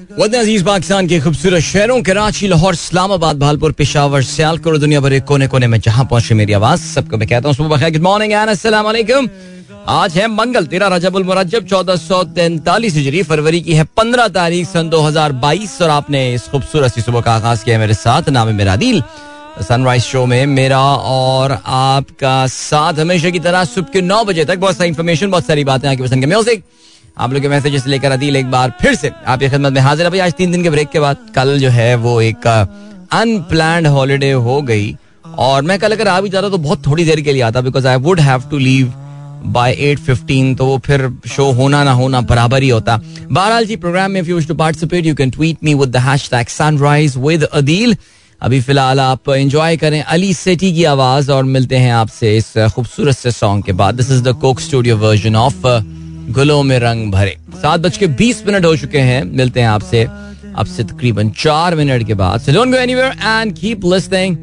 अज़ीज़ पाकिस्तान के खूबसूरत शहरों, कराची, लाहौर, इस्लामाबाद, भालपुर, पेशावर, सियालकोट दुनिया भर कोने कोने में जहाँ पहुँचे मेरी आवाज़, सबको मैं कहता हूँ, सुबह गुड मॉर्निंग अस्सलाम आज है मंगल, तेरह रजबुल मुरज्जब, चौदह सौ तैंतालीस हिजरी, फरवरी की है पंद्रह तारीख, सन दो हज़ार बाईस, और आपने इस खूबसूरत सी सुबह का आगाज़ किया मेरे साथ, नाम है मेरा दिल। सनराइज शो में मेरा और आपका साथ हमेशा की तरह, सुबह के नौ बजे तक बहुत सारी इन्फॉर्मेशन बहुत सारी बातें आपकी पसंद के म्यूज़िक आप लोग के मैसेजेस लेकर अदील एक बार फिर से आपकी खिदमत में हाजिर भाई आज तीन दिन के ब्रेक के बाद कल जो है वो एक अनप्लान हॉलीडे हो गई। और मैं कल अगर आ भी जाता तो बहुत थोड़ी देर के लिए आता because I would have to leave by eight fifteen तो वो फिर शो होना ना होना बराबर ही होता। बहरहाल जी प्रोग्राम में to participate you can tweet me with the sunrise Adeel. अभी फ़िलहाल आप एंजॉय करें अली सेठी की आवाज़ और मिलते हैं आपसे इस खूबसूरत से सॉन्ग के बाद। This is the Coke Studio version of गुलों में रंग भरे। सात बज के बीस मिनट हो चुके हैं। मिलते हैं आपसे। अब से तकरीबन चार मिनट के बाद। So don't go anywhere and keep listening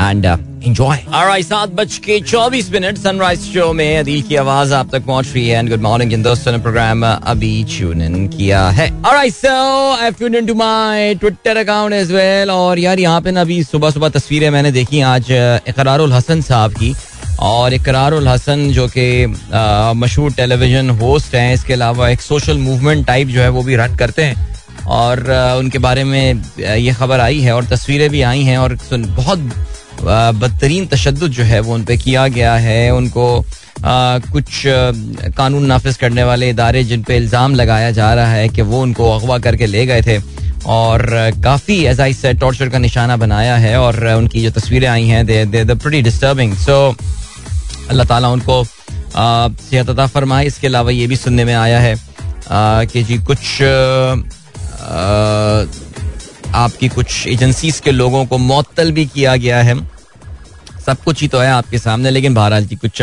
and enjoy alright सात बज के चौबीस मिनट। सनराइज शो में अदील की आवाज़ आप तक पहुँच रही है। एंड गुड मॉर्निंग इन दोस्तों ने प्रोग्राम अभी ट्यून इन किया है। Alright so I tune into my Twitter account as well और यार, यहाँ पे ना अभी सुबह सुबह तस्वीरें मैंने देखी। आज इकरारुल हसन साहब की। और इकरारुल हसन जो कि मशहूर टेलीविज़न होस्ट हैं इसके अलावा एक सोशल मूवमेंट टाइप जो है वो भी रन करते हैं। और आ, उनके बारे में ये खबर आई है और तस्वीरें भी आई हैं और बहुत बदतरीन तशद जो है वो उन पर किया गया है। उनको आ, कुछ आ, कानून नाफिज करने वाले इदारे जिन पे इल्ज़ाम लगाया जा रहा है कि वो उनको अगवा करके ले गए थे। और काफ़ी एज आई से टॉर्चर का निशाना बनाया है और उनकी जो तस्वीरें आई हैं दे दे प्रीटी डिस्टर्बिंग सो अल्लाह ताला उनको सेहत अता फरमाए। इसके अलावा ये भी सुनने में आया है कि जी कुछ आपकी कुछ एजेंसीज के लोगों को मअतल भी किया गया है। सब कुछ ही तो है आपके सामने, लेकिन बहरहाल जी कुछ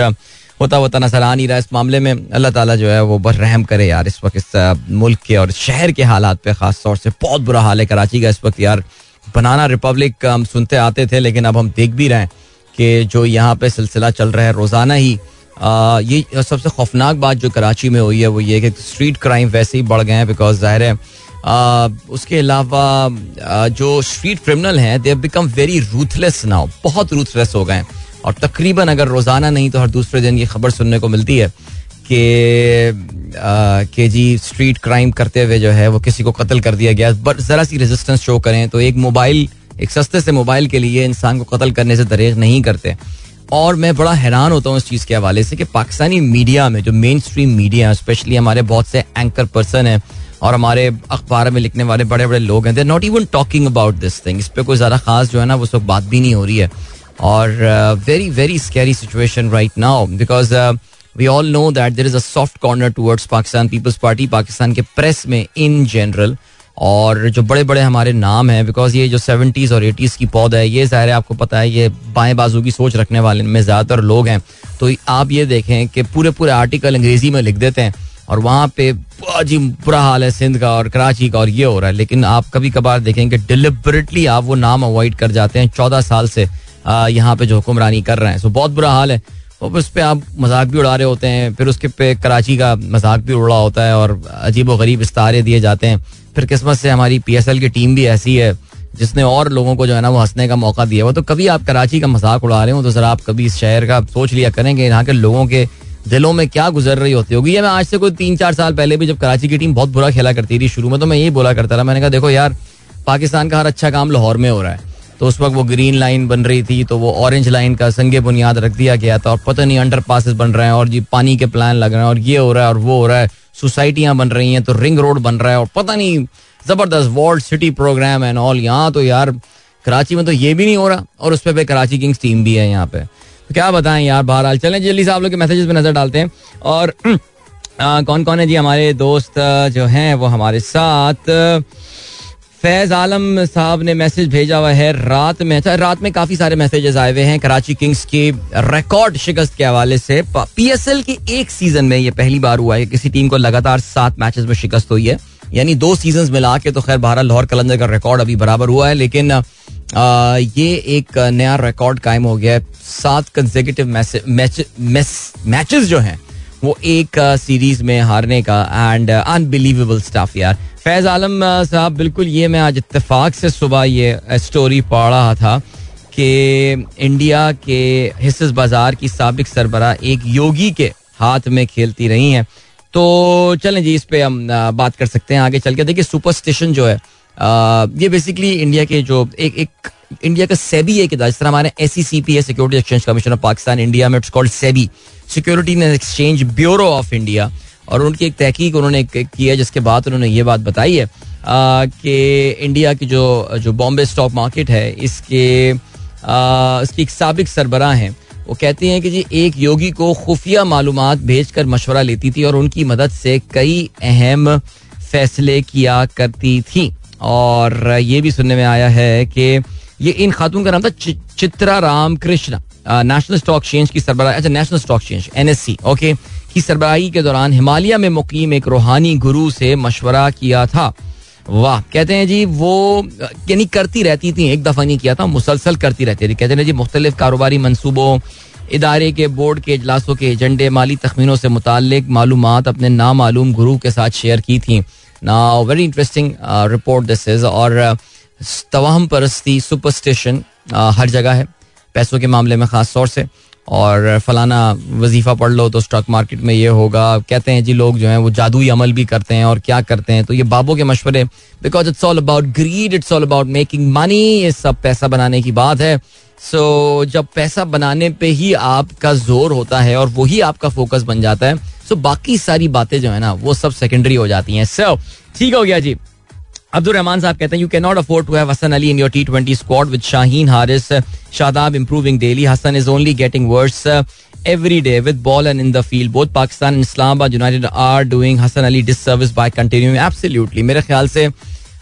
होता होता नज़र आ नहीं रहा। इस मामले में अल्लाह ताला जो है वो बस रहम करे यार इस वक्त इस मुल्क के और शहर के हालात पे खास तौर से। बहुत बुरा हाल है कराची का इस वक्त यार। बनाना रिपब्लिक, हम सुनते आते थे, लेकिन अब हम देख भी रहे हैं। कि जो यहाँ पे सिलसिला चल रहा है रोज़ाना ही आ, ये सबसे खौफनाक बात जो कराची में हुई है वो ये कि स्ट्रीट क्राइम वैसे ही बढ़ गए हैं बिकॉज़ ज़ाहिर है आ, उसके अलावा जो स्ट्रीट क्रिमिनल हैं they become very ruthless now बहुत रूथलेस हो गए हैं। और तकरीबन अगर रोज़ाना नहीं तो हर दूसरे दिन ये खबर सुनने को मिलती है कि के जी स्ट्रीट क्राइम करते हुए जो है वो किसी को कत्ल कर दिया गया बट ज़रा सी रेजिस्टेंस शो करें तो एक मोबाइल एक सस्ते से मोबाइल के लिए इंसान को कत्ल करने से दरेज नहीं करते। और मैं बड़ा हैरान होता हूँ इस चीज़ के हवाले से कि पाकिस्तानी मीडिया में, जो मेन स्ट्रीम मीडिया है स्पेशली हमारे बहुत से एंकर पर्सन हैं और हमारे अखबार में लिखने वाले बड़े बड़े लोग हैं they not even talking about this thing इस पर कोई ज़्यादा खास जो है ना, वो सब बात भी नहीं हो रही है। और very very scary situation right now because we all know that there is a soft corner towards Pakistan Peoples Party Pakistan के प्रेस में इन जनरल और जो बड़े बड़े हमारे नाम हैं बिकॉज़ ये जो सेवेंटीज़ और एटीज़ की पौध है, ये ज़ाहिर आपको पता है, ये बाएँ बाजू की सोच रखने वाले में ज़्यादातर लोग हैं। तो आप ये देखें कि पूरे पूरे आर्टिकल अंग्रेज़ी में लिख देते हैं और वहाँ पे जी बुरा हाल है सिंध का और कराची का और ये हो रहा है। लेकिन आप कभी कभार देखें कि डिलिबरेटली आप वो नाम अवॉइड कर जाते हैं चौदह साल से यहाँ पे जो हुक्मरानी कर रहे हैं। सो बहुत बुरा हाल है। और उस पर आप मज़ाक भी उड़ा रहे होते हैं, फिर उसके पे कराची का मज़ाक भी उड़ा होता है और अजीब व गरीब इस्तारे दिए जाते हैं। फिर किस्मत से हमारी पीएसएल की टीम भी ऐसी है, जिसने और लोगों को जो है ना वो हंसने का मौका दिया हुआ तो कभी आप कराची का मज़ाक उड़ा रहे हो तो जरा आप कभी इस शहर का सोच लिया करेंगे, यहाँ के लोगों के दिलों में क्या गुजर रही होती होगी? ये मैं आज से कोई तीन चार साल पहले भी जब कराची की टीम बहुत बुरा खेला करती थी शुरू में तो मैं यही बोला करता था मैंने कहा, देखो यार, पाकिस्तान का हर अच्छा काम लाहौर में हो रहा है। तो उस वक्त वो ग्रीन लाइन बन रही थी तो वो ऑरेंज लाइन का संगे बुनियाद रख दिया गया था, और पता नहीं अंडर पासिस बन रहे हैं, और जी पानी के प्लान लग रहे हैं, और ये हो रहा है, और वो हो रहा है। सोसाइटियाँ बन रही हैं तो रिंग रोड बन रहा है और पता नहीं ज़बरदस्त world city programme and all यहाँ तो यार कराची में तो ये भी नहीं हो रहा और उस पर कराची किंग्स टीम भी है यहाँ पे। तो क्या बताएँ यार बहरहाल चलें जल्दी से आप लोग के मैसेजेस पे नज़र डालते हैं और आ, कौन कौन है जी हमारे दोस्त जो हैं वो हमारे साथ फैज आलम साहब ने मैसेज भेजा हुआ है रात में। अच्छा रात में काफ़ी सारे मैसेजेस आए हुए हैं कराची किंग्स की रिकॉर्ड शिकस्त के हवाले से। पीएसएल के एक सीज़न में ये पहली बार हुआ है किसी टीम को लगातार सात मैचेस में शिकस्त हुई है। यानी दो सीज़न मिला के तो खैर बारह लाहौर कलंदर का रिकॉर्ड अभी बराबर हुआ है लेकिन आ, ये एक नया रिकॉर्ड कायम हो गया है। सात कंजेकेटिव मैचेस जो हैं वो एक सीरीज़ में हारने का एंड अनबिलीवेबल स्टाफ यार। फैज आलम साहब, बिल्कुल ये मैं आज इतफाक से सुबह ये स्टोरी पढ़ रहा था कि इंडिया के हिस्स बाज़ार की सबक सरबरा एक योगी के हाथ में खेलती रही हैं। तो चलें जी, इस पे हम बात कर सकते हैं। आगे चल के देखिए सुपरस्टिशन जो है ये बेसिकली इंडिया के जो, एक एक इंडिया का सेबी एक इदारा जिस तरह हमारे एस सी सी पी है security exchange commission of Pakistan India में it's called SEBI security and exchange bureau of India और उनकी एक तहकीक उन्होंने की है, जिसके बाद उन्होंने ये बात बताई है कि इंडिया की जो जो बॉम्बे स्टॉक मार्केट है, इसके इसकी एक सबक सरबराह हैं। वो कहते हैं कि जी, एक योगी को खुफिया मालूम भेज कर मशवरा लेती थी और उनकी मदद से कई अहम फैसले किया करती थी। और ये भी सुनने में आया है कि ये इन खातून का नाम था Chitra Ramkrishna national stock change की सरबराह अच्छा national stock change NSC okay की सरबराही के दौरान हिमालय में मुकीम एक रूहानी गुरु से मशवरा किया था। वाह, कहते हैं जी, वो, यानी करती रहती थी, एक दफ़ा नहीं किया था, मुसलसल करती रहती थी। कहते हैं जी, मुख्तलिफ़ कारोबारी मनसूबों इदारे के, बोर्ड के अजलासों के, एजेंडे, माली तखमीनों से मुतल मालूम अपने नामालूम गुरु के साथ शेयर की थी। ना very interesting report this is और तवाहम परस्ती सुपरस्टिशन uh, हर जगह है पैसों के मामले में ख़ास तौर से। और फलाना वजीफा पढ़ लो तो स्टॉक मार्केट में ये होगा। कहते हैं जी लोग जो हैं वो जादुई अमल भी करते हैं और क्या करते हैं। तो ये बाबों के मशवरे because it's all about greed it's all about making money ये सब पैसा बनाने की बात है। सो so, जब पैसा बनाने पे ही आपका ज़ोर होता है और वही आपका फोकस बन जाता है सो बाकी सारी बातें जो है ना, वो सब सेकेंडरी हो जाती है। सो ठीक हो गया जी। अब्दुल रहमान साहब कहते हैं you can not afford to have Hasan Ali in your T twenty squad with Shaheen Haris Shadab improving daily Hasan is only getting worse every day with ball and in the field both Pakistan Islamabad United are doing Hasan Ali disservice by continue absolutely मेरे ख्याल से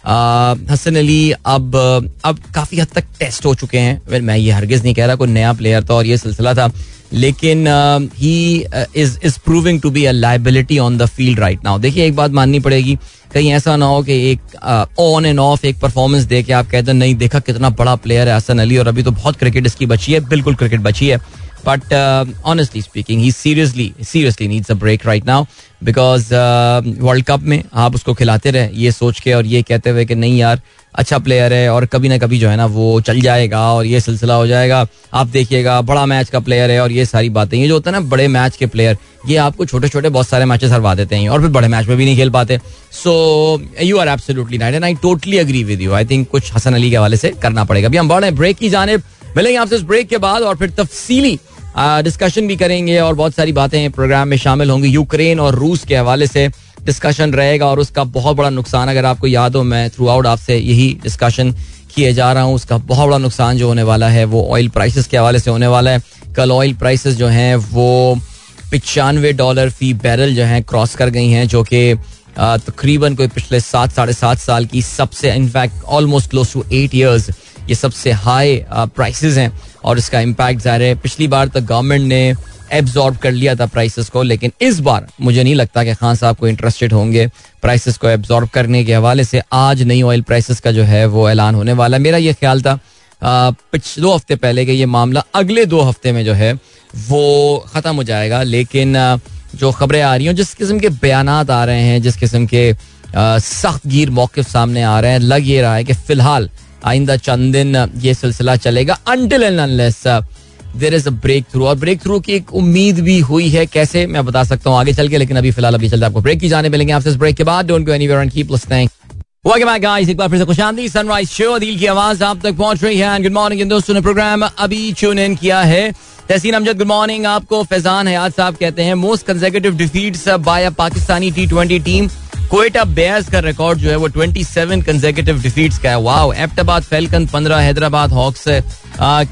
हसन अली अब अब काफ़ी हद तक test हो चुके हैं। Well, मैं ये हरगिज नहीं कह रहा कोई नया प्लेयर था और ये सिलसिला था लेकिन he is is proving to be a liability on the field right now देखिए एक बात माननी पड़ेगी कहीं ऐसा ना हो कि एक ऑन एंड ऑफ़ एक परफॉर्मेंस दे के आप कहते हैं नहीं देखा कितना बड़ा प्लेयर है हसन अली और अभी तो बहुत क्रिकेट इसकी बची है बिल्कुल क्रिकेट बची है। But honestly speaking he seriously seriously needs a break right now because world cup में आप उसको खिलाते रहे, ये सोच के और ये कहते हुए कि नहीं यार अच्छा प्लेयर है और कभी ना कभी जो है ना वो चल जाएगा और ये सिलसिला हो जाएगा। आप देखिएगा, बड़ा मैच का प्लेयर है और ये सारी बातें, ये जो होता है ना बड़े मैच के प्लेयर ये आपको छोटे छोटे बहुत सारे मैचेस हरवा देते हैं और फिर बड़े मैच में भी नहीं खेल पाते। So you are absolutely right and I totally agree with you I think कुछ हसन अली के हवाले से करना पड़ेगा। अभी हम बढ़े ब्रेक की जाने मिलेंगे आपसे इस ब्रेक के बाद और फिर तफसीली डिस्कशन भी करेंगे और बहुत सारी बातें प्रोग्राम में शामिल होंगी। यूक्रेन और रूस के हवाले से डिस्कशन रहेगा और उसका बहुत बड़ा नुकसान, अगर आपको याद हो, मैं थ्रू आउट आपसे यही डिस्कशन किए जा रहा हूँ। उसका बहुत बड़ा नुकसान जो होने वाला है, वो ऑयल प्राइसेस के हवाले से होने वाला है। कल ऑयल प्राइसेस जो हैं, वो पचानवे डॉलर फ़ी बैरल जो है क्रॉस कर गई हैं, जो कि तकरीबन कोई पिछले सात, साढ़े सात साल की सबसे in fact almost close to eight years ये सबसे हाई प्राइसेस हैं और इसका इम्पैक्ट ज़ाहिर है, पिछली बार तक गवर्नमेंट ने एब्जॉर्ब कर लिया था प्राइसेस को, लेकिन इस बार मुझे नहीं लगता कि खान साहब को इंटरेस्टेड होंगे प्राइसेस को एब्जॉर्ब करने के हवाले से। आज नई ऑयल प्राइसेस का जो है वो ऐलान होने वाला मेरा ये ख्याल था पिछले दो हफ़्ते पहले कि ये मामला अगले दो हफ़्ते में जो है वो ख़त्म हो जाएगा, लेकिन जो खबरें आ रही हैं, जिस किस्म के बयान आ रहे हैं, जिस किस्म के सख्त गिर सामने आ रहे हैं, लग ये रहा है कि फ़िलहाल आइंदा चंद दिन ये सिलसिला चलेगा। Until and unless there is a breakthrough और ब्रेक थ्रू की एक उम्मीद भी हुई है कैसे, मैं बता सकता हूँ आगे चल के, लेकिन अभी फ़िलहाल अभी चलते आपको ब्रेक की जाने मिलेंगे। आपसे इस ब्रेक के बाद don't go and Welcome back, guys. एक बार फिर से सनराइज शो की आवाज़ आप तक पहुँच रही है। गुड मॉर्निंग दोस्तों, ने प्रोग्राम अभी ट्यून इन किया है। तहसीन अमजद गुड मॉर्निंग आपको। फैजान हयात साहब कहते हैं most consecutive defeats by Pakistani T twenty team Quetta Bears का रिकॉर्ड जो है वो 27 कंसेक्यूटिव डिफीट्स का है। Wow Abbottabad Falcon 15 Hyderabad Hawks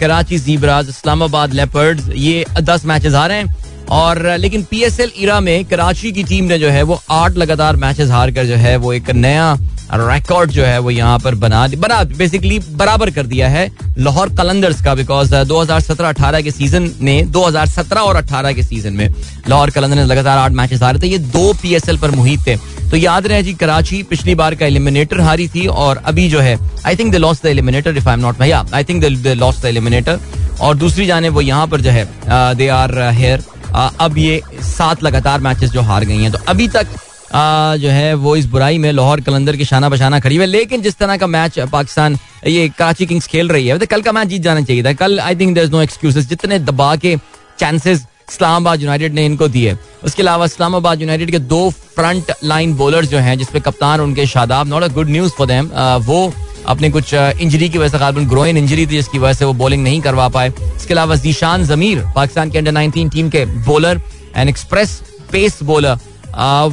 Karachi Zebras Islamabad Leopards ये 10 मैचेस आ रहे हैं। और लेकिन पी एस एल इरा में कराची की टीम ने जो है वो आठ लगातार मैचेस हार कर जो है वो एक नया रिकॉर्ड जो है वो यहाँ पर बना बना बेसिकली बराबर कर दिया है लाहौर कलंदर्स का बिकॉज़ 2017-18 के सीज़न ने 2017 और 18 के सीज़न में लाहौर कलंदर ने लगातार आठ मैचेस हारे थे, ये दो पीएसएल पर मुहित थे। तो याद रहे जी, कराची पिछली बार का एलिमिनेटर हारी थी और अभी जो है I think the loss the eliminator if I am not I think the loss the eliminator और दूसरी जाने वो यहाँ पर जो है दे आर हेयर अब ये सात लगातार मैचेस जो हार गई हैं तो अभी तक आ, जो है वो इस बुराई में लाहौर कलंदर की शाना बशाना खड़ी हुई लेकिन जिस तरह का मैच पाकिस्तान ये कराची किंग्स खेल रही है तो कल का मैच जीत जाना चाहिए था। कल I think there no excuses जितने दबा के चांसेस इस्लामाबाद यूनाइटेड ने इनको दिए उसके अलावा इस्लामाबाद यूनाइटेड के दो फ्रंट लाइन बॉलर्स जो हैं जिसपे कप्तान उनके Shadab not a good news for them वो अपने कुछ इंजरी की वजह से खालिबन ग्रोइन इंजरी थी, जिसकी वजह से वो बॉलिंग नहीं करवा पाए। इसके अलावा जीशान जमीर, पाकिस्तान के अंडर 19 टीम के bowler and express pace bowler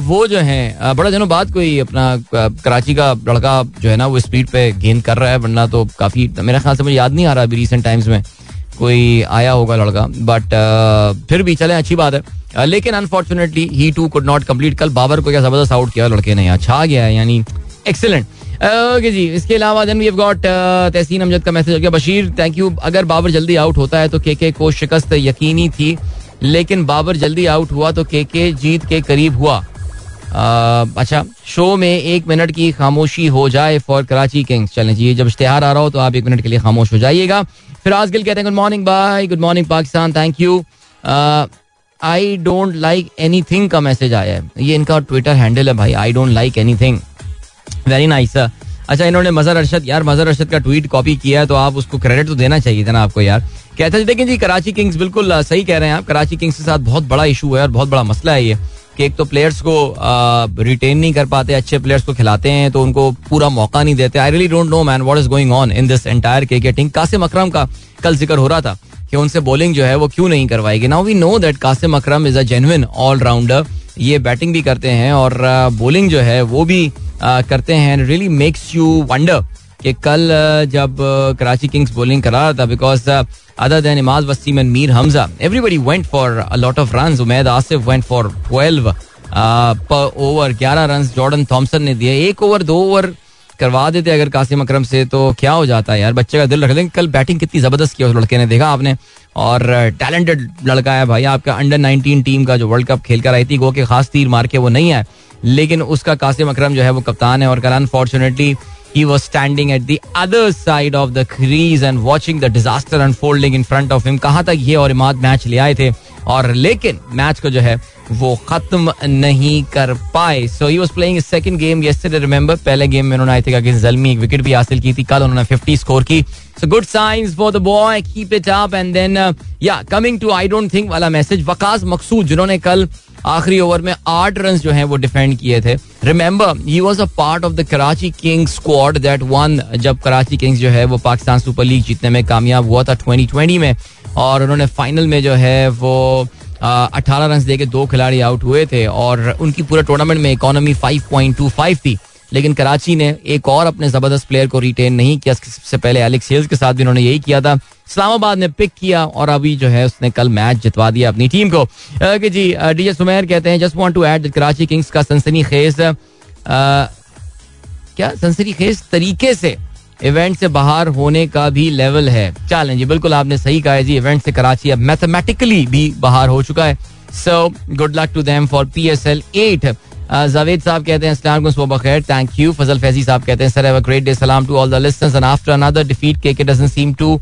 वो जो है बड़ा दिनों बाद कोई अपना कराची का लड़का जो है ना, वो स्पीड पे गेंद कर रहा है, वरना तो काफ़ी, मेरे ख्याल से मुझे याद नहीं आ रहा अभी रिसेंट टाइम्स में कोई आया होगा लड़का। बट फिर भी चले, अच्छी बात है। लेकिन unfortunately he too could not complete कल बाबर को क्या ज़बरदस्त आउट किया लड़के ने यहाँ छा गया है, यानी एक्सेलेंट ओके जी, इसके अलावा then we have got Tehseen Amjad का मैसेज हो गया। बशीर थैंक यू अगर बाबर जल्दी आउट होता है तो के के को शिकस्त यकीनी थी, लेकिन बाबर जल्दी आउट हुआ तो के के जीत के करीब हुआ। अच्छा शो में एक मिनट की खामोशी हो जाए फॉर कराची किंग्स चलें जी जब इश्तेहार आ रहा हो तो आप एक मिनट के लिए खामोश हो जाइएगा। फिर आज गिल कहते हैं good morning bye good morning Pakistan. Thank you I don't like anything का मैसेज आया है। ये इनका ट्विटर हैंडल है भाई। I don't like anything very nice अच्छा इन्होंने मजहर अरशद यार मजहर अरशद का ट्वीट कॉपी किया है तो आप उसको क्रेडिट तो देना चाहिए था ना आपको यार। कहते थे, देखिए जी कराची किंग्स बिल्कुल सही कह रहे हैं आप। कराची किंग्स के साथ बहुत बड़ा इशू है और बहुत बड़ा मसला है ये, कि एक तो प्लेयर्स को रिटेन नहीं कर पाते, अच्छे प्लेयर्स को खिलाते हैं तो उनको पूरा मौका नहीं देते। I really don't know man what is going on in this entire के टीम कासिम अकरम का कल ज़िक्र हो रहा था कि उनसे बॉलिंग जो है वो क्यों नहीं करवाएगी। Now we know that Qasim Akram is a genuine allrounder ये बैटिंग भी करते हैं और बॉलिंग जो है वो भी करते हैं रियली मेक्स यू वंडर कि कल जब कराची किंग्स बॉलिंग करा रहा था because other than Imad Wasim and Mir Hamza everybody went for lot of run Umaid Asif went for 12 पर ओवर ग्यारह रन जॉर्डन थॉमसन ने दिए. एक ओवर दो ओवर करवा देते अगर कासिम अकरम से तो क्या हो जाता है यार? बच्चे का दिल रख लेंगे कल बैटिंग कितनी ज़बरदस्त की उस लड़के ने देखा आपने। और टैलेंटेड लड़का है भाई। आपका अंडर 19 टीम का जो वर्ल्ड कप खेल कर आई थी, गो के खास तीर मार के वो नहीं है। लेकिन उसका कासिम अकरम जो है वो कप्तान है और कल unfortunately he was standing at the other side of the crease and watching the disaster unfolding in front of him कहाँ तक ये और इमाद मैच ले आए थे और लेकिन मैच को जो है, वो खत्म नहीं कर पाए। So he was playing second game yesterday remember पहले गेम में उन्होंने आई थिंक अगेंस्ट जलमी एक विकेट भी हासिल की थी। कल उन्होंने 50 स्कोर की। So good signs for the boy keep it up and then yeah coming to I don't think वाला मैसेज वकास मकसूद, जिन्होंने कल आखिरी ओवर में आठ रन जो है, वो डिफेंड किए थे। Remember he was a part of the Karachi Kings squad that one जब कराची किंग्स जो है, वो पाकिस्तान सुपर लीग जीतने में कामयाब हुआ था ट्वेंटी में। और उन्होंने फाइनल में जो है वो अट्ठारह रन दे के दो खिलाड़ी आउट हुए थे और उनकी पूरे टूर्नामेंट में इकोनॉमी 5.25 थी। लेकिन कराची ने एक और अपने ज़बरदस्त प्लेयर को रिटेन नहीं किया। सबसे पहले एलेक्स हेल्स के साथ भी उन्होंने यही किया था। इस्लामाबाद ने पिक किया और अभी जो है उसने कल मैच जितवा दिया अपनी टीम को। कि जी डीजे सुमेर कहते हैं just want to add Karachi Kings का सनसनी खेज क्या? सनसनी खेज तरीके से इवेंट से बाहर होने का भी लेवल है। चलें जी बिल्कुल आपने सही कहा है जी, इवेंट से कराची अब मैथमेटिकली भी बाहर हो चुका है। So good luck to them for P S L at Javed साहब कहते हैं अस्सलाम सुबह खैर थैंक यू फजल फैजी साहब कहते हैं sir have a great day सलाम to all the listeners and after another defeat KK doesn't seem to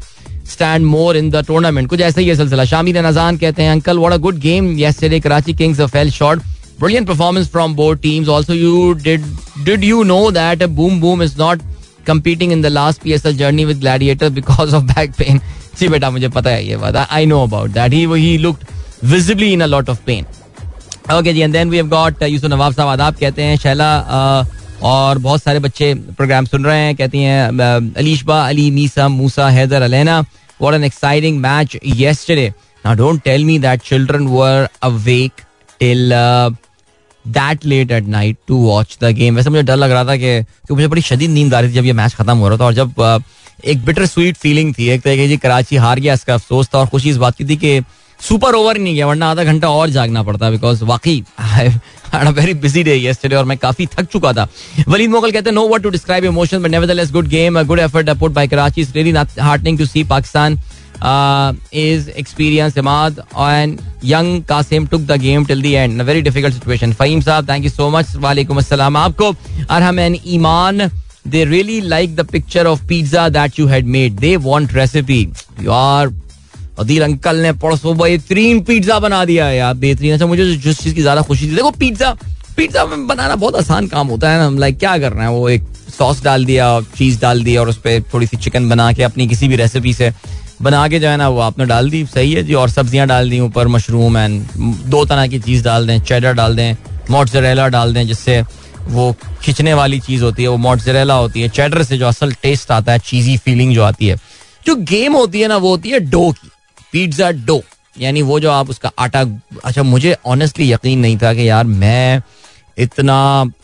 stand more in the tournament कुछ ऐसा ही है सिलसिला। शामिर नजान कहते हैं uncle what a good game yesterday Karachi Kings fell short brilliant performance from both teams. Also, you did did you know that boom boom is not competing in the last PSL journey with Gladiator because of back pain. जी बेटा, मुझे पता है ये बात। I know about that he he looked visibly in a lot of pain okay ji and then we have got Yusuf Nawab साहब आदाब कहते हैं शैला और बहुत सारे बच्चे प्रोग्राम सुन रहे हैं। कहती हैं Alishba Ali Misa Musa Haider Alaina what an exciting match yesterday now don't tell me that children were awake till that late at night to watch the game वैसे मुझे डर लग रहा था कि मुझे बड़ी शदीद नींद आ रही थी जब ये मैच खत्म हो रहा था और जब एक बिटर स्वीट फीलिंग थी, एक तरह की कराची हार गया, इसका अफसोस था और खुशी इस बात की थी कि सुपर ओवर नहीं गया, वरना आधा घंटा और जागना पड़ता बिकॉज़ वाकई वेरी बिज़ी डे यस्टरडे और मैं काफ़ी थक चुका था। वलीद मोगल कहते हैं know what to describe emotion but nevertheless good game good effort put by Karachi is really heartening to see Pakistan is experience Imad and young Qasim took the game till the end very difficult situation Faheem साहब thank you so much वालेकुम अस्सलाम आपको और हम N Iman they really like the picture of pizza that you had made they want recipe you are Adeel uncle ने पड़ोसो बेहतरीन pizza बना दिया है यार बेहतरीन अच्छा मुझे जिस चीज़ की ज़्यादा खुशी थी देखो पिज्जा पिज्जा में बनाना बहुत आसान काम होता है ना हम लाइक क्या कर रहे हैं वो एक सॉस डाल दिया चीज़ डाल दिया और उस पर थोड़ी सी चिकन बना के अपनी किसी भी रेसिपी से बना के जो है ना, वो आपने डाल दी। सही है जी, और सब्ज़ियाँ डाल दी, ऊपर मशरूम एंड दो तरह की चीज़ डाल दें चेडर डाल दें मोटजरेला डाल दें, जिससे वो खिंचने वाली चीज़ होती है, वो मोटजरेला होती है। चेडर से जो असल टेस्ट आता है चीजी फीलिंग जो आती है। जो गेम होती है ना, वो होती है डो की पिज्जा डो। यानी वो जो आप उसका आटा अच्छा मुझे ऑनेस्टली यकीन नहीं था कि यार मैं इतना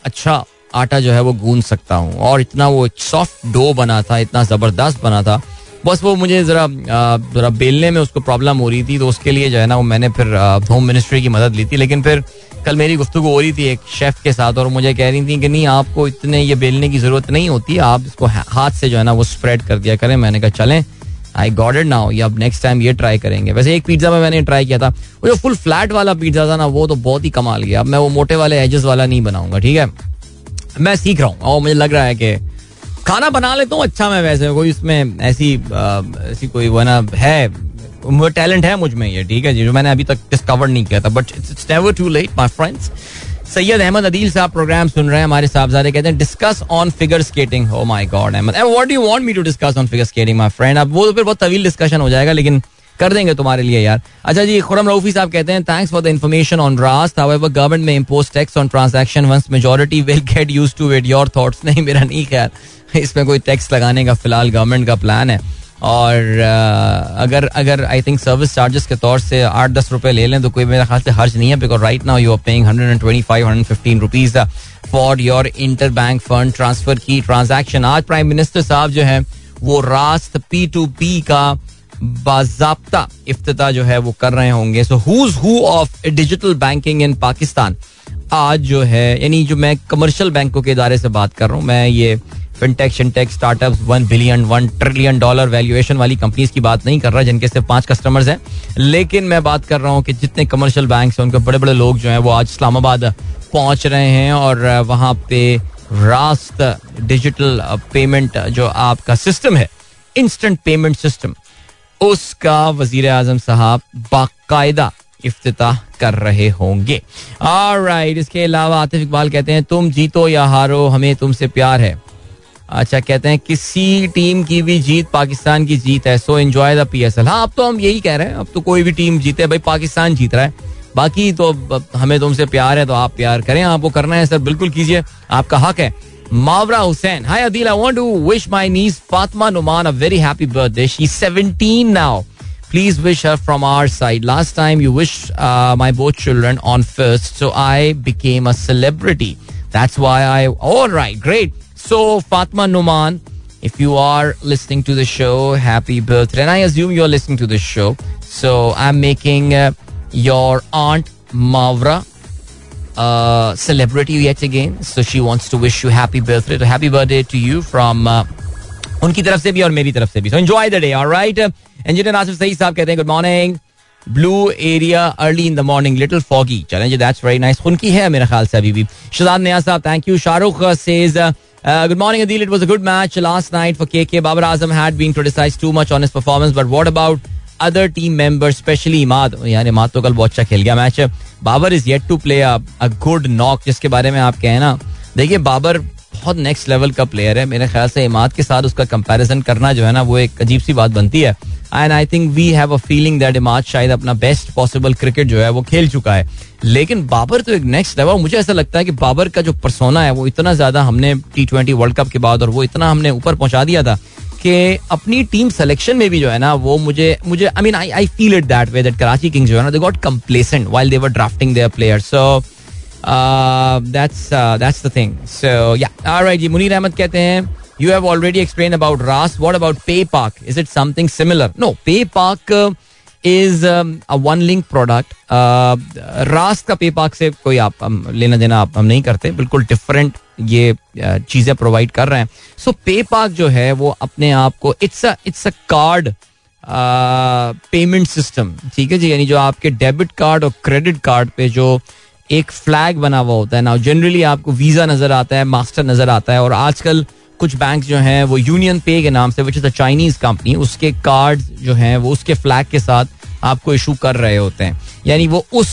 अच्छा आटा जो है वो गूंद सकता हूँ, और इतना वो सॉफ्ट डो बना था, इतना ज़बरदस्त बना था। बस वो मुझे जरा जरा बेलने में उसको प्रॉब्लम हो रही थी तो उसके लिए जो है ना वो मैंने फिर होम मिनिस्ट्री की मदद ली थी। लेकिन फिर कल मेरी गुफ्तु हो रही थी एक शेफ के साथ और मुझे कह रही थी कि नहीं, आपको इतने ये बेलने की ज़रूरत नहीं होती, आप इसको हाथ से जो है ना वो स्प्रेड कर दिया करें। मैंने कहा, चलें आई गॉड इट नाउ ये अब नेक्स्ट टाइम ये ट्राई करेंगे। वैसे एक पिज्जा में मैंने ट्राई किया था। वो जो फुल फ्लैट वाला पिज्जा था ना, वो तो बहुत ही कमाल गया। अब मैं वो मोटे वाले एजेस वाला नहीं बनाऊँगा, ठीक है? मैं सीख रहा हूँ। और मुझे लग रहा है कि खाना बना लेता हूँ अच्छा मैं वैसे कोई इसमें ऐसी ऐसी कोई वो ना, है, वो टैलेंट है मुझमें ये, ठीक है जी, जो मैंने अभी तक डिस्कवर नहीं किया था but it's never too late my friends Syed Ahmed Adeel साहब प्रोग्राम सुन रहे हैं हमारे साहबजादे, कहते हैं discuss on figure skating oh my god Ahmed. What you want me to discuss on figure skating my friend अब वो तो फिर बहुत तवील डिस्कशन हो जाएगा, लेकिन कर देंगे तुम्हारे लिए, यार। अच्छा जी, खुरम रऊफी साहब कहते हैं thanks for the information on Raast however government में impose tax on transaction once majority will get used to it your thoughts नहीं, मेरा नहीं ख्याल इसमें कोई टैक्स लगाने का फ़िलहाल गवर्नमेंट का प्लान है। और अगर अगर आई थिंक सर्विस चार्जेस के तौर से आठ दस रुपए ले लें तो कोई मेरे ख्याल से हर्ज नहीं है because right now you are paying hundred and twenty five hundred fifteen rupees for your interbank fund transfer की ट्रांजैक्शन आज प्राइम मिनिस्टर साहब जो है, वो रास्त पी टू पी का बाजाबता इफ्तः जो है वो कर रहे होंगे। So who's who of digital banking in Pakistan आज जो है, यानी जो मैं कमर्शियल बैंकों के इदारे से बात कर रहा हूँ, मैं ये fintech shintech startup one billion one trillion dollar valuation वाली कंपनीज़ की बात नहीं कर रहा, जिनके सिर्फ़ पाँच कस्टमर्स हैं। लेकिन मैं बात कर रहा हूँ कि जितने कमर्शियल बैंक हैं, उनके बड़े बड़े लोग जो हैं, वो आज इस्लामाबाद पहुँच रहे हैं और वहाँ पे रास्त डिजिटल पेमेंट जो आपका सिस्टम है इंस्टेंट पेमेंट सिस्टम उसका वज़ीर आज़म साहब बाकायदा इफ्तिताह कर रहे होंगे। राइट इसके अलावा आतिफ इकबाल कहते हैं, तुम जीतो या हारो, हमें तुमसे प्यार है। अच्छा कहते हैं, किसी टीम की भी जीत पाकिस्तान की जीत है so enjoy the P S L हाँ अब तो हम यही कह रहे हैं, अब तो कोई भी टीम जीते, भाई पाकिस्तान जीत रहा है। बाकी तो हमें तुमसे प्यार है तो आप प्यार करें, आपको करना है, सर, बिल्कुल कीजिए, आपका हक है। Mavra Hussain. Hi, Adil. I want to wish my niece Fatma Numan a very happy birthday. She's 17 now. Please wish her from our side. Last time you wished uh, my both children on first, so I became a celebrity. That's why I. All right, great. So, Fatma Numan, if you are listening to the show, happy birthday. And I assume you're listening to the show. So, I'm making uh, your aunt Mavra a celebrity yet again. So, she wants to wish you happy birthday. So, happy birthday to you from uh, उनकी तरफ से भी और मेरी तरफ से भी so enjoy the day alright engineer Asif सही साहब कहते हैं good morning Blue Area early in the morning little foggy चलें जी दैट्स वेरी नाइस उनकी है मेरे ख्याल से अभी भी शहजाद नया साहब thank you Shahrukh says Uh, good morning, Adil. It was a good match last night for KK. Babar Azam had been criticized too much on his performance, but what about other team members, especially Imad? यार इमाद तो कल बहुत अच्छा खेल गया। Match Babar is yet to play a good knock जिसके बारे में आप कहें ना। देखिए बाबर बहुत नेक्स्ट लेवल का प्लेयर है। मेरे ख्याल से इमाद के साथ उसका कंपैरिजन करना जो है ना वो एक अजीब सी बात बनती है। And I think we have a feeling that Imad शायद अपना बेस्ट पॉसिबल क्रिकेट जो है वो खेल चुका है। लेकिन बाबर तो एक नेक्स्ट लेवल मुझे ऐसा लगता है कि बाबर का जो परसोना है वो इतना ज़्यादा हमने टी ट्वेंटी वर्ल्ड कप के बाद और वो इतना हमने ऊपर पहुँचा दिया था कि अपनी टीम सिलेक्शन में भी जो है ना, वो मुझे मुझे I mean I I feel it that way that Karachi Kings जो है ना they got complacent while they were drafting their players so that's that's the thing so yeah alright जी, मुनीर अहमद कहते हैं you have already explain about Raast what about PayPak is it something similar no PayPak is a One Link product Raast का पे park से कोई आप हम लेना देना आप हम नहीं करते बिल्कुल डिफरेंट ये uh, चीज़ें प्रोवाइड कर रहे हैं सो पे पार्क जो है वो अपने आप को it's it's a card payment system ठीक है जी यानी जो आपके डेबिट कार्ड और क्रेडिट कार्ड पे जो एक फ्लैग बना हुआ होता है ना जनरली आपको वीज़ा नज़र आता है मास्टर नज़र आता है और आजकल कुछ बैंक जो हैं वो यूनियन पे के नाम से which is a Chinese company उसके कार्ड जो हैं वो उसके फ्लैग के साथ आपको इशू कर रहे होते हैं। यानी वो उस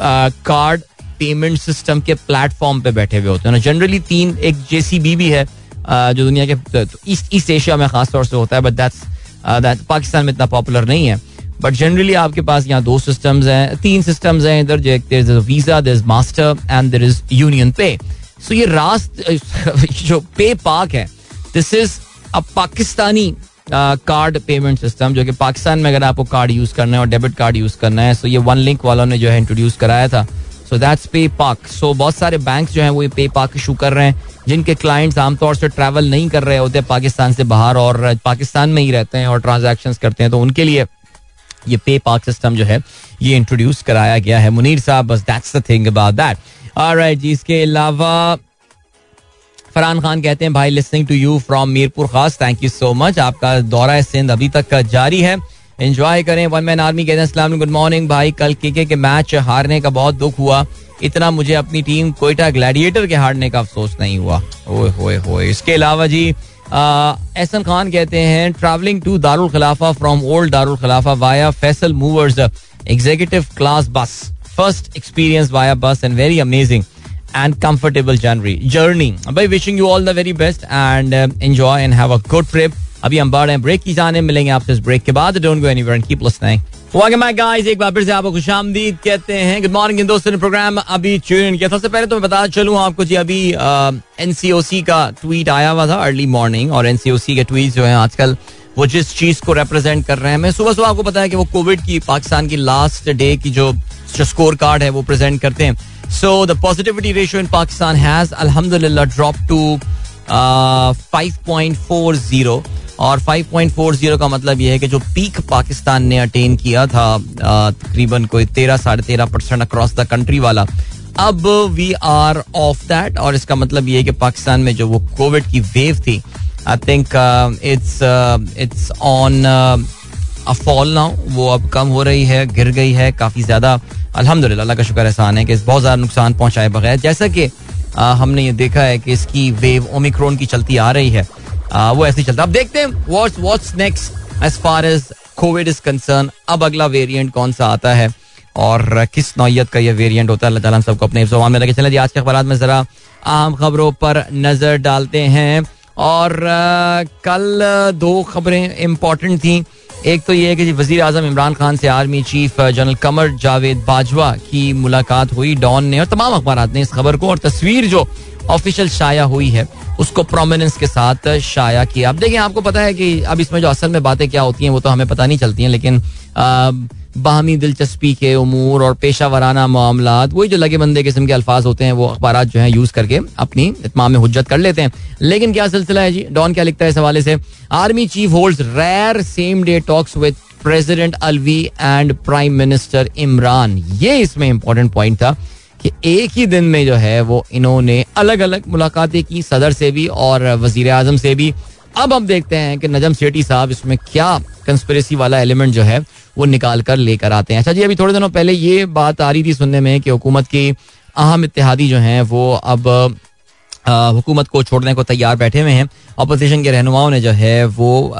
कार्ड पेमेंट सिस्टम के प्लेटफॉर्म पे बैठे हुए होते हैं। ना जनरली तीन, एक जेसीबी भी है जो दुनिया के ईस्ट ईस्ट एशिया में खास तौर से होता है बट दैट्स पाकिस्तान में इतना पॉपुलर नहीं है। बट जनरली आपके पास यहाँ दो सिस्टम्स हैं, तीन सिस्टम्स हैं इधर Visa there is Master and there is UnionPay so ये रास्त जो पे पाक है this is a Pakistani card payment system जो कि पाकिस्तान में अगर आपको कार्ड यूज़ करना है और डेबिट कार्ड यूज़ करना है सो ये वन लिंक वालों ने जो है इंट्रोड्यूस कराया था। सो दैट्स पे पाक सो बहुत सारे बैंक जो हैं वो ये पे पाक इशू कर रहे हैं, जिनके क्लाइंट्स आमतौर से ट्रैवल नहीं कर रहे होते, पाकिस्तान से बाहर और पाकिस्तान में ही रहते हैं और ट्रांजेक्शन करते हैं तो उनके लिए ये पे पाक सिस्टम जो है, ये इंट्रोड्यूस कराया गया है। मुनीर साहब, बस that's the thing about that alright जी, इसके अलावा फरहान खान कहते हैं, भाई listening to you from Mirpur Khas thank you so much आपका दौरा सिंध अभी तक का जारी है। एंजॉय करें वन मैन आर्मी कहते हैं गुड मॉर्निंग भाई, कल केके के मैच हारने का बहुत दुख हुआ। इतना मुझे अपनी टीम कोयटा ग्लैडिएटर के हारने का अफसोस नहीं हुआ। ओए होए होए। इसके अलावा जी एहसन खान कहते हैं travelling to Darul Khilafa from old Darul Khilafa via Faisal Movers executive class bus first experience via bus and very amazing and comfortable journey journey भाई wishing you all the very best and enjoy and have a good trip अभी हम बढ़ रहे हैं break की जाने मिलेंगे आपसे इस ब्रेक के बाद। Don't go anywhere and keep listening welcome back guys एक बार फिर से आपको खुशामदीद कहते हैं। गुड मॉर्निंग दोस्तों ने प्रोग्राम अभी ट्यून किया सबसे पहले तो मैं बता चलूँ आपको जी, अभी एनसीओसी का ट्वीट आया हुआ था अर्ली मॉर्निंग और एनसीओसी के ट्वीट जो है आजकल वो जिस चीज़ को रिप्रेजेंट कर रहे हैं। मैं सुबह सुबह आपको पता है कि वो कोविड की, पाकिस्तान की लास्ट डे की जो स्कोर कार्ड है, वो प्रेजेंट करते हैं। So the positivity ratio in Pakistan has अल्हम्दुलिल्लाह drop to five point four zero और 5.40 का मतलब यह है कि जो पीक पाकिस्तान ने अटेन किया था तकरीबन कोई तेरह, साढ़े तेरह परसेंट अक्रॉस द कंट्री वाला। अब वी आर ऑफ़ दैट और इसका मतलब ये है कि पाकिस्तान में जो वो कोविड की वेव थी I think it's it's on a fall now वो अब कम हो रही है, गिर गई है, काफ़ी ज़्यादा। अल्हम्दुलिल्लाह, अल्लाह का शुक्र एहसान है कि इस बहुत ज़्यादा नुकसान पहुँचाए बगैर। जैसा कि हमने ये देखा है कि इसकी वेव ओमिक्रोन की चलती आ रही है। वो ऐसे ही चलता अब देखते हैं what's what's next as far as Covid is concern अब अगला वेरिएंट कौन सा आता है? और किस नौयत का यह वेरिएंट होता है? अल्लाह हम सबको अपने में लगे चले। आज के अखबार में जरा आम खबरों पर नज़र डालते हैं। और कल दो खबरें इंपॉर्टेंट थी। एक तो ये है कि जी वज़ीर आज़म इमरान खान से army chief general Qamar Javed Bajwa की मुलाकात हुई डॉन ने और तमाम अखबार ने इस खबर को और तस्वीर जो ऑफिशियल शाया हुई है, उसको प्रोमिनेंस के साथ शाया किया। अब देखिए, आपको पता है कि अब इसमें जो असल में बातें क्या होती हैं, वो तो हमें पता नहीं चलती हैं, लेकिन बाहमी दिलचस्पी के उमूर और पेशा वराना मामला वही जो लगे बंदे किस्म के अल्फाज होते हैं, वो अखबार जो है यूज़ करके अपनी इतमाम हजत कर लेते हैं। लेकिन क्या सिलसिला है जी? डॉन क्या लिखता है इस हवाले से? Army chief hold rare same day talks with president Alvi and prime minister Imran ये इसमें इंपॉर्टेंट पॉइंट था कि एक ही दिन में जो है, वो इन्होंने अलग अलग मुलाकातें की, सदर से भी और वज़ीर आज़म से भी। अब हम देखते हैं कि नजम सेठी साहब इसमें क्या कंस्परेसी वाला एलिमेंट जो है, वो निकाल कर लेकर आते हैं। अच्छा जी, अभी थोड़े दिनों पहले ये बात आ रही थी सुनने में कि हुकूमत की अहम इतिहादी जो हैं, वो अब हुकूमत को छोड़ने को तैयार बैठे हुए हैं। अपोजिशन के रहनुमाओं ने जो है, वो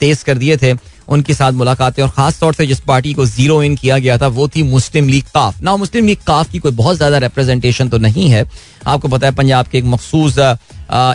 तेज कर दिए थे। उनके साथ मुलाकातें और खास तौर से जिस पार्टी को ज़ीरो इन किया गया था, वो थी मुस्लिम लीग काफ। ना मुस्लिम लीग काफ की कोई बहुत ज़्यादा रिप्रेजेंटेशन तो नहीं है। आपको पता है, पंजाब के एक मखसूस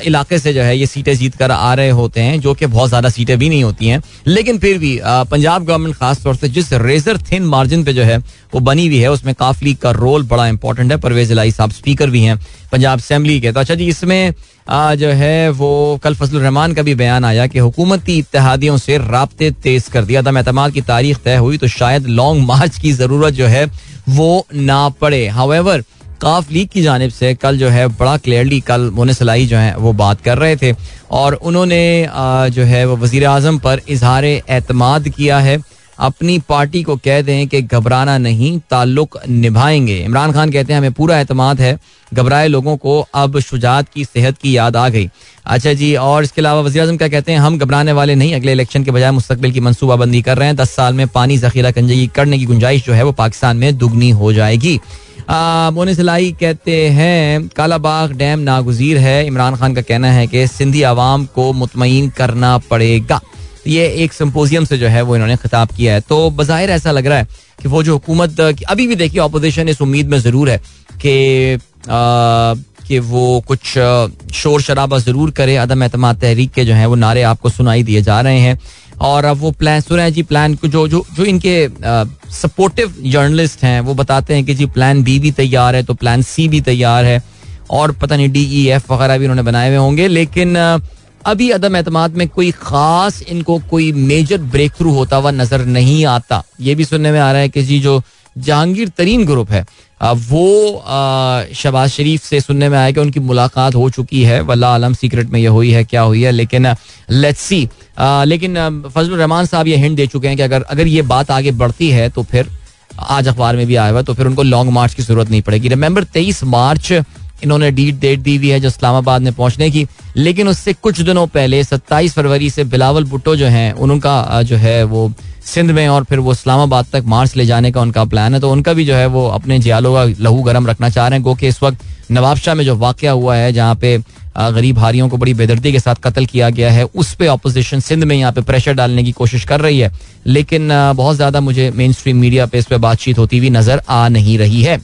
इलाके से जो है ये सीटें जीत कर आ रहे होते हैं, जो कि बहुत ज़्यादा सीटें भी नहीं होती हैं। लेकिन फिर भी पंजाब गवर्नमेंट खास तौर से जिस रेजर थिन मार्जिन पे जो है, वो बनी हुई है, उसमें काफ लीग का रोल बड़ा इंपॉर्टेंट है। परवेज लाई साहब स्पीकर भी हैं, पंजाब असम्बली के। तो अच्छा जी, इसमें जो है वो कल फजल रहमान का भी बयान आया कि हुकूमती इतिहादियों से रबते तेज कर दिया। था अहतमाद की तारीख तय हुई तो शायद लॉन्ग मार्च की ज़रूरत जो है वो ना पड़े। हावेवर काफ लीग की जानब से कल जो है बड़ा क्लियरली कल मोनसलाई जो है वो बात कर रहे थे और उन्होंने जो है वो वज़ीर अजम पर इजहार एतमाद किया है। अपनी पार्टी को कह दें कि घबराना नहीं, ताल्लुक निभाएँगे। इमरान खान कहते हैं, हमें पूरा एतमाद है, घबराए लोगों को अब शुजात की, सेहत की याद आ गई। अच्छा जी, और इसके अलावा वजी अजम क्या कहते हैं, हम घबराने वाले नहीं, अगले इलेक्शन के बजाय मुस्तबिल की मनसूबाबंदी कर रहे हैं। दस साल में पानी जखीरा कंजगी करने की गुंजाइश जो है, वो पाकिस्तान में दुगनी हो जाएगी। मोनिसलाई कहते हैं, कालाबाग डैम नागुजीर है। इमरान खान का कहना है कि सिंधी आवाम को मुतमिन करना पड़ेगा। ये एक सिंपोजियम से जो है वो इन्होंने खिताब किया है। तो बाहिर ऐसा लग रहा है कि वो जो हुकूमत अभी भी देखिए अपोजिशन इस उम्मीद में ज़रूर है कि कि वो कुछ शोर शराबा ज़रूर करे। अदम एतम तहरीक के जो है वो नारे आपको सुनाई दिए जा रहे हैं। और अब वो प्लान, सुना जी, प्लान को जो जो जो इनके सपोर्टिव जर्नलिस्ट हैं, वो बताते हैं कि जी, प्लान बी भी तैयार है तो प्लान सी भी तैयार है। और पता नहीं डी ई एफ़ वगैरह भी उन्होंने बनाए हुए होंगे। लेकिन अभी अदम एतमाद में कोई खास इनको कोई मेजर ब्रेक थ्रू होता हुआ नज़र नहीं आता। ये भी सुनने में आ रहा है कि जी जो जहांगीर तरीन ग्रुप है वो शबाज शरीफ से सुनने में आया कि उनकी मुलाकात हो चुकी है। वल्ला आलम सीक्रेट में ये हुई है, क्या हुई है, लेकिन लेट्स सी लेकिन फजल रहमान साहब ये हिंट दे चुके हैं कि अगर अगर ये बात आगे बढ़ती है तो फिर आज अखबार में भी आया हुआ तो फिर उनको लॉन्ग मार्च की ज़रूरत नहीं पड़ेगी। रिमेंबर तेईस मार्च इन्होंने डीट डेट दी हुई है जो इस्लामाबाद में पहुँचने की। लेकिन उससे कुछ दिनों पहले, सत्ताईस फरवरी से बिलावल भुट्टो जो हैं, उनका जो है वो सिंध में और फिर वो इस्लामाबाद तक मार्च ले जाने का उनका प्लान है। तो उनका भी जो है वो अपने जियालों का लहू गर्म रखना चाह रहे हैं। गो कि इस वक्त नवाबशाह में जो वाक़ हुआ है, जहाँ पे गरीब हारियों को बड़ी बेदर्दी के साथ कत्ल किया गया है, उस पर अपोजिशन सिंध में यहाँ पे प्रेशर डालने की कोशिश कर रही है। लेकिन बहुत ज़्यादा मुझे मेन स्ट्रीम मीडिया पे इस पर बातचीत होती हुई नज़र आ नहीं रही है।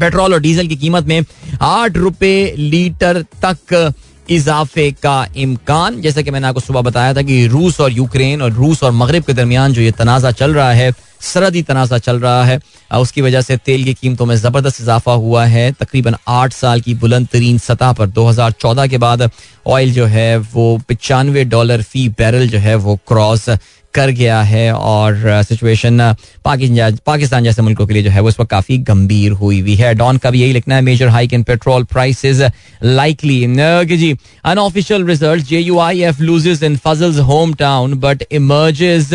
पेट्रोल और डीजल की कीमत में आठ रुपए लीटर तक इजाफे का इम्कान। जैसे कि मैंने आपको सुबह बताया था कि रूस और यूक्रेन और रूस और मगरब के दरमियान जो ये तनाज़ा चल रहा है, सरहदी तनाज़ा चल रहा है उसकी वजह से तेल की कीमतों में ज़बरदस्त इजाफा हुआ है। तकरीबन आठ साल की बुलंद तरीन सतह पर 2014 के बाद ऑयल जो है वो पचानवे डॉलर फ़ी बैरल जो है वो क्रॉस कर गया है और सिचुएशन पाकिस्तान जैसे मुल्कों के लिए जो है वो इस वक्त काफ़ी गंभीर हुई हुई है। डॉन का भी यही लिखना है major hike in petrol prices likely ji unofficial result J U I F loses in Fazl's home town but emerges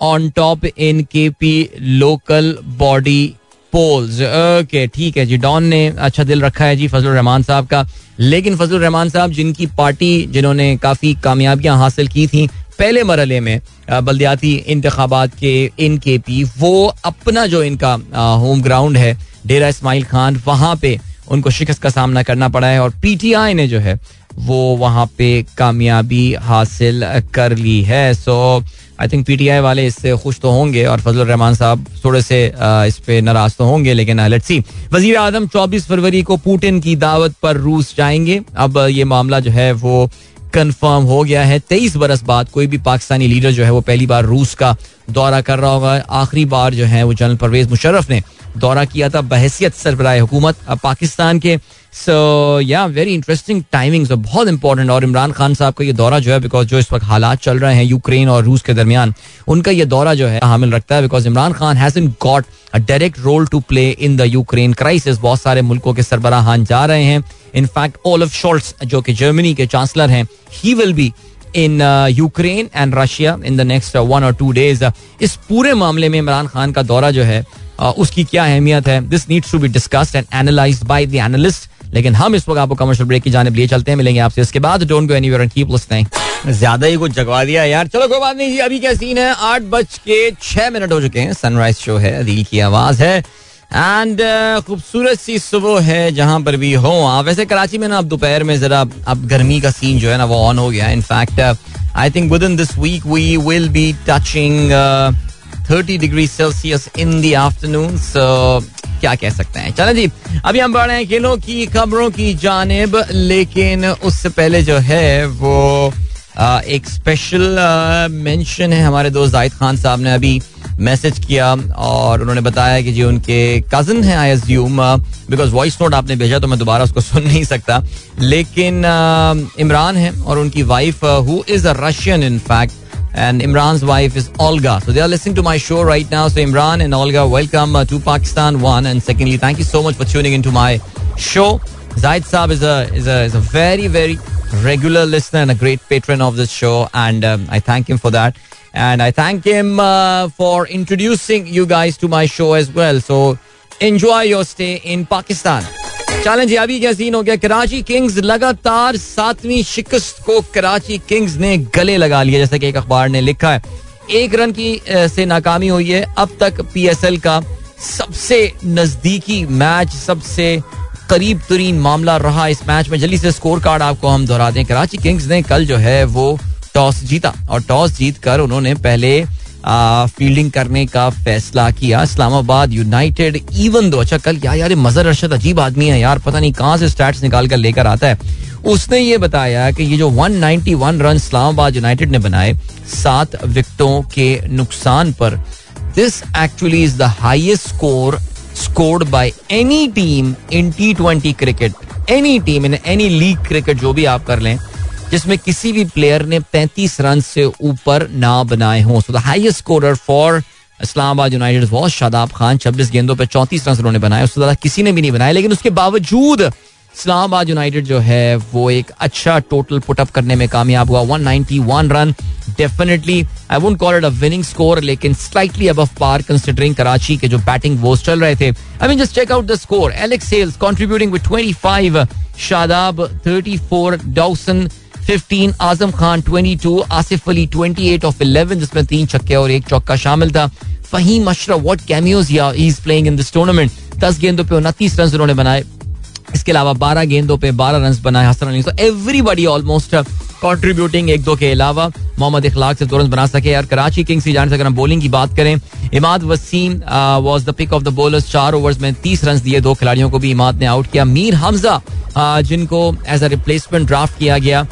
on top in K P local body polls okay ठीक है जी, डॉन ने अच्छा दिल रखा है जी फजल रहमान साहब का। लेकिन फजल रहमान साहब, जिनकी पार्टी, जिन्होंने काफ़ी कामयाबियाँ हासिल की थी पहले मरले में बल्दियाती इंतबात के, इन के पी, वो अपना जो इनका होम ग्राउंड है, डेरा इस्माइल खान, वहाँ पे उनको शिकस्त का सामना करना पड़ा है और पीटीआई ने जो है, वो वहाँ पे कामयाबी हासिल कर ली है। सो आई थिंक पीटीआई वाले इससे खुश तो होंगे और फजल रहमान साहब थोड़े से इस पे नाराज़ तो होंगे, लेकिन लेट्स सी वज़ीर आज़म 24 फरवरी को पुतिन की दावत पर रूस जाएँगे। अब ये मामला जो है, वो कंफर्म हो गया है। तेईस बरस बाद कोई भी पाकिस्तानी लीडर जो है वो पहली बार रूस का दौरा कर रहा होगा। आखिरी बार जो है वो जनरल परवेज मुशर्रफ ने दौरा किया था। बहसीत सरबराह हुकूमत। अब पाकिस्तान के so yeah very interesting timing बहुत इंपॉर्टेंट और इमरान खान साहब का ये दौरा जो है बिकॉज़ जो इस वक्त हालात चल रहे हैं यूक्रेन और रूस के दरमियान उनका ये दौरा जो है हामिल रखता है because Imran Khan has in got a direct role to play in the Ukraine crisis बहुत सारे मुल्कों के सरबराहान जा रहे हैं. इनफैक्ट ओलफ शॉर्ट्स जो कि जर्मनी के चांसलर हैं he will be in Ukraine and Russia in the next one और टू डेज़ इस पूरे मामले में इमरान खान का दौरा जो है uh, उसकी क्या अहमियत है? This needs to be discussed and analyse by the analyst लेकिन हम इस वक्त आपको कमर्शियल ब्रेक की जानब लिए चलते हैं मिलेंगे आपसे इसके बाद। Don't go anywhere and keep listening ज़्यादा ही कुछ जगवा दिया यार। चलो कोई बात नहीं जी अभी क्या सीन है? आठ बज के छह मिनट हो चुके हैं। सनराइज शो है अदील की आवाज़ है। एंड uh, खूबसूरत सी सुबह है जहाँ पर भी हो आप। वैसे कराची में ना अब दोपहर में जरा अब गर्मी का सीन जो है ना वो ऑन हो गया। In fact I think within this week we will be touching thirty degree Celsius in the afternoon so क्या कह सकते हैं? चलो जी, अभी हम बढ़ रहे हैं खेलों की खबरों की जानब, लेकिन उससे पहले जो है वो एक स्पेशल मेंशन है हमारे दोस्त जाहिद खान साहब ने अभी मैसेज किया, और उन्होंने बताया कि जी उनके कज़न है I assume because voice note आपने भेजा तो मैं दोबारा उसको सुन नहीं सकता। लेकिन इमरान है और उनकी wife who is a Russian in fact and Imran's wife is Olga. So they are listening to my show right now. So Imran and Olga, welcome uh, to Pakistan. One and secondly, thank you so much for tuning into my show. Zaid Saab is a is a is a very very regular listener and a great patron of this show, and um, I thank him for that. and I thank him uh, for introducing you guys to my show as well. So enjoy your stay in Pakistan. चलें जी, अभी क्या scene हो गया? Karachi Kings लगातार सातवीं शिकस्त को Karachi Kings ने गले लगा लिया, जैसा कि एक अखबार ने लिखा है। एक रन की से नाकामी हुई है। अब तक पीएसएल का सबसे नजदीकी मैच, सबसे करीब तरीन मामला रहा इस मैच में। जल्दी से स्कोर कार्ड आपको हम दोहरा दें। कराची किंग्स ने कल जो है वो टॉस जीता और टॉस जीत कर उन्होंने पहले फील्डिंग करने का फैसला किया। इस्लामाबाद यूनाइटेड इवन दो अच्छा कल क्या यार मजर अरशद अजीब आदमी है यार, पता नहीं कहाँ से स्टैट्स निकाल कर लेकर आता है। उसने ये बताया कि ये जो 191 रन इस्लामाबाद यूनाइटेड ने बनाए, सात विकेटों के नुकसान पर this actually is the highest score scored by any team in T twenty cricket any team in any league cricket जो भी आप कर लें। जिसमें किसी भी प्लेयर ने 35 रन से ऊपर ना बनाए हों। So the highest scorer for Islamabad United was Shadab Khan 26 गेंदों पर 34 रन उन्होंने बनाए। उससे ज़्यादा किसी ने भी नहीं बनाए। लेकिन उसके बावजूद इस्लामाबाद यूनाइटेड जो है, वो एक अच्छा टोटल पुटअप करने में कामयाब हुआ। 191 run definitely I won't call it a winning score लेकिन slightly above par considering Karachi के जो बैटिंग वोस चल रहे थे। I mean just check out the score Alex Hales contributing with 25 Shadab 34 Dawson 15 Azam Khan 22 Asif Ali 28 off 11 जिसमें तीन छक्के और एक चौका शामिल था। Faheem Ashraf what cameos is playing in this tournament 10 गेंदों पे 29 रन उन्होंने बनाए। इसके अलावा 12 गेंदों पे 12 रन बनाए हसन अली। तो एवरीबॉडी ऑलमोस्ट कंट्रीब्यूटिंग एक दो के अलावा मोहम्मद इखलाक से दो रन बना सके। और कराची किंग्स की जान से अगर हम बॉलिंग की बात करें Imad Wasim was the pick of the bowlers चार ओवर्स में तीस रन दिए दो खिलाड़ियों को भी इमाद ने आउट किया। मीर हमजा uh, जिनको एज अ रिप्लेसमेंट ड्राफ्ट किया गया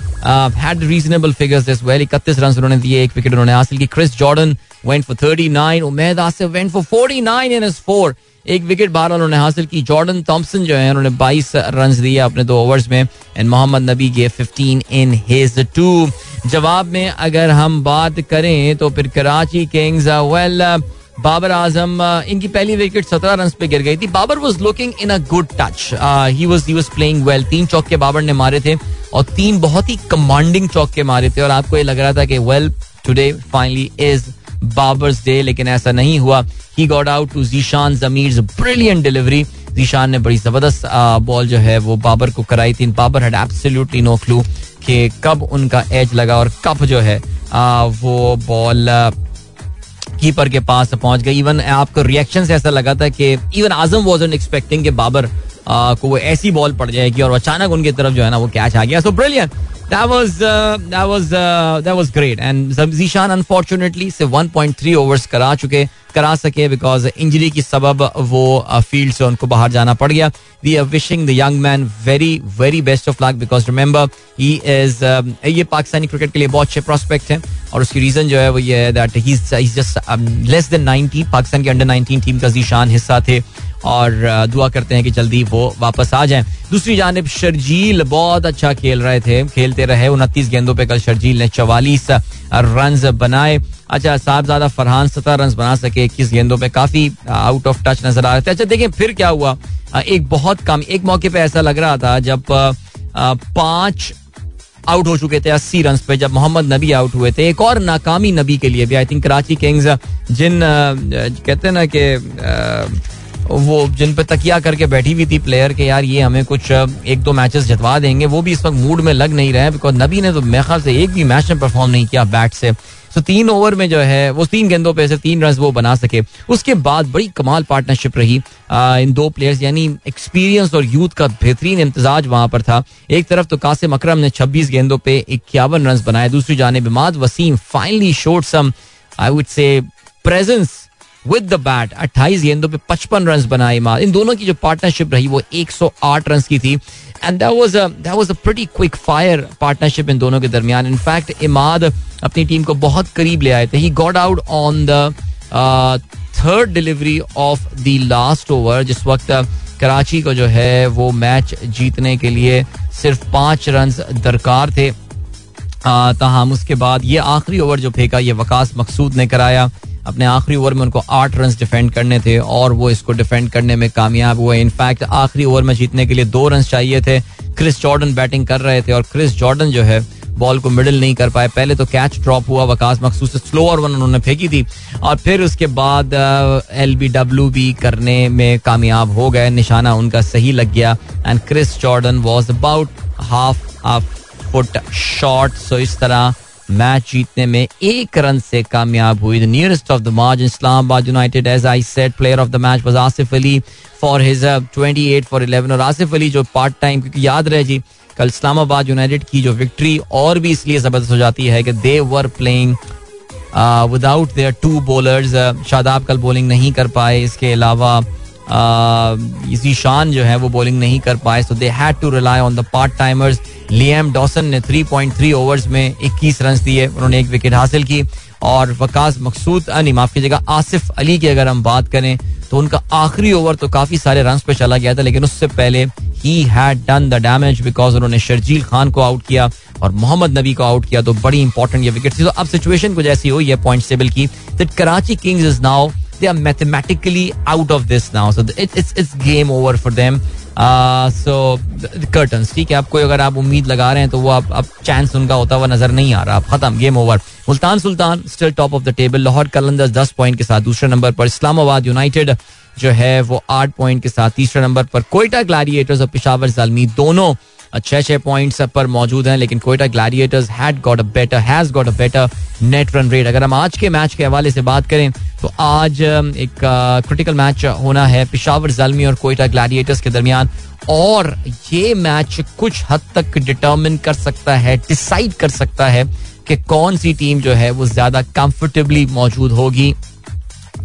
had reasonable figures as well इकतीस रन उन्होंने दिए एक विकेट उन्होंने हासिल की। Chris Jordan went for 39 Umaid Asif went for 49 in his four एक विकेट बारह उन्होंने हासिल की। जॉर्डन थॉम्सन जो है, उन्होंने 22 रन दिए अपने दो ओवर्स में and Mohammad Nabi gay 15 in his to जवाब में अगर हम बात करें तो फिर कराची किंग्स वेल बाबर आज़म इनकी पहली विकेट सत्रह रन पे गिर गई थी। Babar was looking in a good touch he was he was playing well तीन चौके बाबर ने मारे थे, और तीन बहुत ही कमांडिंग चौके मारे थे, और आपको ये लग रहा था कि well today finally is Babar's day लेकिन ऐसा नहीं हुआ। He got out to Zeeshan Zameer brilliant delivery Zeeshan ने बड़ी ज़बरदस्त बॉल जो है वो बाबर को कराई थी। Babar had absolutely no clue कि कब उनका एज लगा और कब जो है आ, वो बॉल कीपर के पास पहुँच गई। इवन आपको रिएक्शन से ऐसा लगा था कि even Azam was expecting Babar को वो ऐसी बॉल पड़ जाएगी और अचानक उनकी तरफ़ जो है ना वो कैच आ गया। So brilliant that was uh, that was uh, that was great. And Zishan unfortunately से 1.3 overs करा चुके करा सके बिकॉज़ इंजरी की सबब वो फ़ील्ड से उनको बाहर जाना पड़ गया। We are wishing the young man very very best of luck because remember he is ये पाकिस्तानी क्रिकेट के लिए बहुत अच्छे प्रोस्पेक्ट हैं। और उसकी रीजन जो है वो ये है that he is just less than 90 Pakistan के अंडर 19 टीम का जीशान हिस्सा थे। और दुआ करते हैं कि जल्दी वो वापस आ जाएँ। दूसरी जानब, शर्जील बहुत अच्छा खेल रहे थे। खेलते रहे, उनतीस गेंदों पे कल शर्जील ने चवालीस रन बनाए। अच्छा साहबजादा फरहान सत्रह रन बना सके, इक्कीस गेंदों पे काफ़ी आउट ऑफ़ टच नज़र आ रहे थे। अच्छा देखें, फिर क्या हुआ? एक बहुत कम, एक मौके पे ऐसा लग रहा था जब पाँच आउट हो चुके थे, अस्सी रन पे, जब मोहम्मद नबी आउट हुए थे। एक और नाकामी नबी के लिए भी आई थिंक कराची किंग्स जिन कहते हैं ना कि वो जिन पे तकिया करके बैठी हुई थी प्लेयर के यार ये हमें कुछ एक दो मैचेस जितवा देंगे। वो भी इस वक्त मूड में लग नहीं रहे हैं बिकॉज़ नबी ने तो मेरे से एक भी मैच में परफॉर्म नहीं किया बैट से। तो तीन ओवर में जो है वो तीन गेंदों पे से तीन रन वो बना सके। उसके बाद बड़ी कमाल पार्टनरशिप रही आ, इन दो प्लेयर्स यानी एक्सपीरियंस और यूथ का बेहतरीन इम्तजाज वहाँ पर था। एक तरफ़ तो कासिम अकरम ने 26 गेंदों पे इक्यावन रन बनाए दूसरी जानब Imad Wasim finally showed some I would say presence with the bat 28 गेंदों पे 55 रन बनाए इमाद इन दोनों की जो पार्टनरशिप रही, वो 108 रन की थी। And that was a that was a pretty quick fire partnership इन दोनों के दरमियान। इनफैक्ट इमाद अपनी टीम को बहुत करीब ले आए थे। He got out on the third delivery of the last over जिस वक्त कराची को जो है, वो मैच जीतने के लिए सिर्फ़ पाँच रन दरकार थे। ताहम उसके बाद ये आखिरी ओवर जो फेंका, ये वकास मकसूद ने कराया। अपने आखिरी ओवर में उनको आठ रन डिफेंड करने थे और वो इसको डिफेंड करने में कामयाब हुए। इनफैक्ट आखिरी ओवर में जीतने के लिए दो रन चाहिए थे। क्रिस जॉर्डन बैटिंग कर रहे थे और क्रिस जॉर्डन जो है बॉल को मिडिल नहीं कर पाए। पहले तो कैच ड्रॉप हुआ, वकास मखसूस स्लो और वन उन्होंने फेंकी थी। और फिर उसके बाद एल बी डब्ल्यू बी करने में कामयाब हो गए। निशाना उनका सही लग गया। And Chris Jordan was about half foot short so इस तरह मैच जीतने में एक रन से कामयाब हुई। The nearest of the marge Islamabad United as I said player of the match was Asif Ali for his 28 for 11 और आसिफ अली जो पार्ट टाइम क्योंकि याद रहे जी, कल इस्लामाबाद यूनाइटेड की जो विक्ट्री और भी इसलिए ज़बरदस्त हो जाती है कि they were playing without their two bowlers Shadab कल बॉलिंग नहीं कर पाए। इसके अलावा ईशान जो है वो बॉलिंग नहीं कर पाए। So they had to rely on the part timers Liam Dawson ने 3.3 ओवर्स में 21 रन दिए, उन्होंने एक विकेट हासिल की। और वकास मकसूद नहीं माफ़ कीजिएगा, आसिफ अली की अगर हम बात करें तो उनका आखिरी ओवर तो काफ़ी सारे रन पे चला गया था, लेकिन उससे पहले he had done the damage because उन्होंने शर्जील खान को आउट किया और मोहम्मद नबी को आउट किया तो बड़ी इंपॉर्टेंट ये विकेट थी। तो अब सिचुएशन कुछ ऐसी हुई है पॉइंट टेबल की। That Karachi Kings is now they are mathematically out of this now so it's it's game over for them so curtain ठीक है? आपको अगर आप उम्मीद लगा रहे हैं तो वो आप अब चांस उनका होता हुआ नज़र नहीं आ रहा। खत्म game over Multan Sultan still top of the table Lahore Qalandar दस पॉइंट के साथ दूसरे नंबर पर। इस्लामाबाद यूनाइटेड जो है, वो आठ पॉइंट के साथ तीसरे नंबर पर। कोयटा ग्लैडिएटर्स और पिशावर जालमी दोनों छह छह पॉइंट्स पर मौजूद हैं, लेकिन Quetta Gladiators had got a better has got a better net run rate अगर हम आज के मैच के हवाले से बात करें तो आज एक क्रिटिकल मैच होना है पिशावर जालमी और कोयटा ग्लैडिएटर्स के दरमियान। और ये मैच कुछ हद तक डिटर्मिन कर सकता है डिसाइड कर सकता है कि कौन सी टीम जो है वो ज़्यादा कंफर्टेबली मौजूद होगी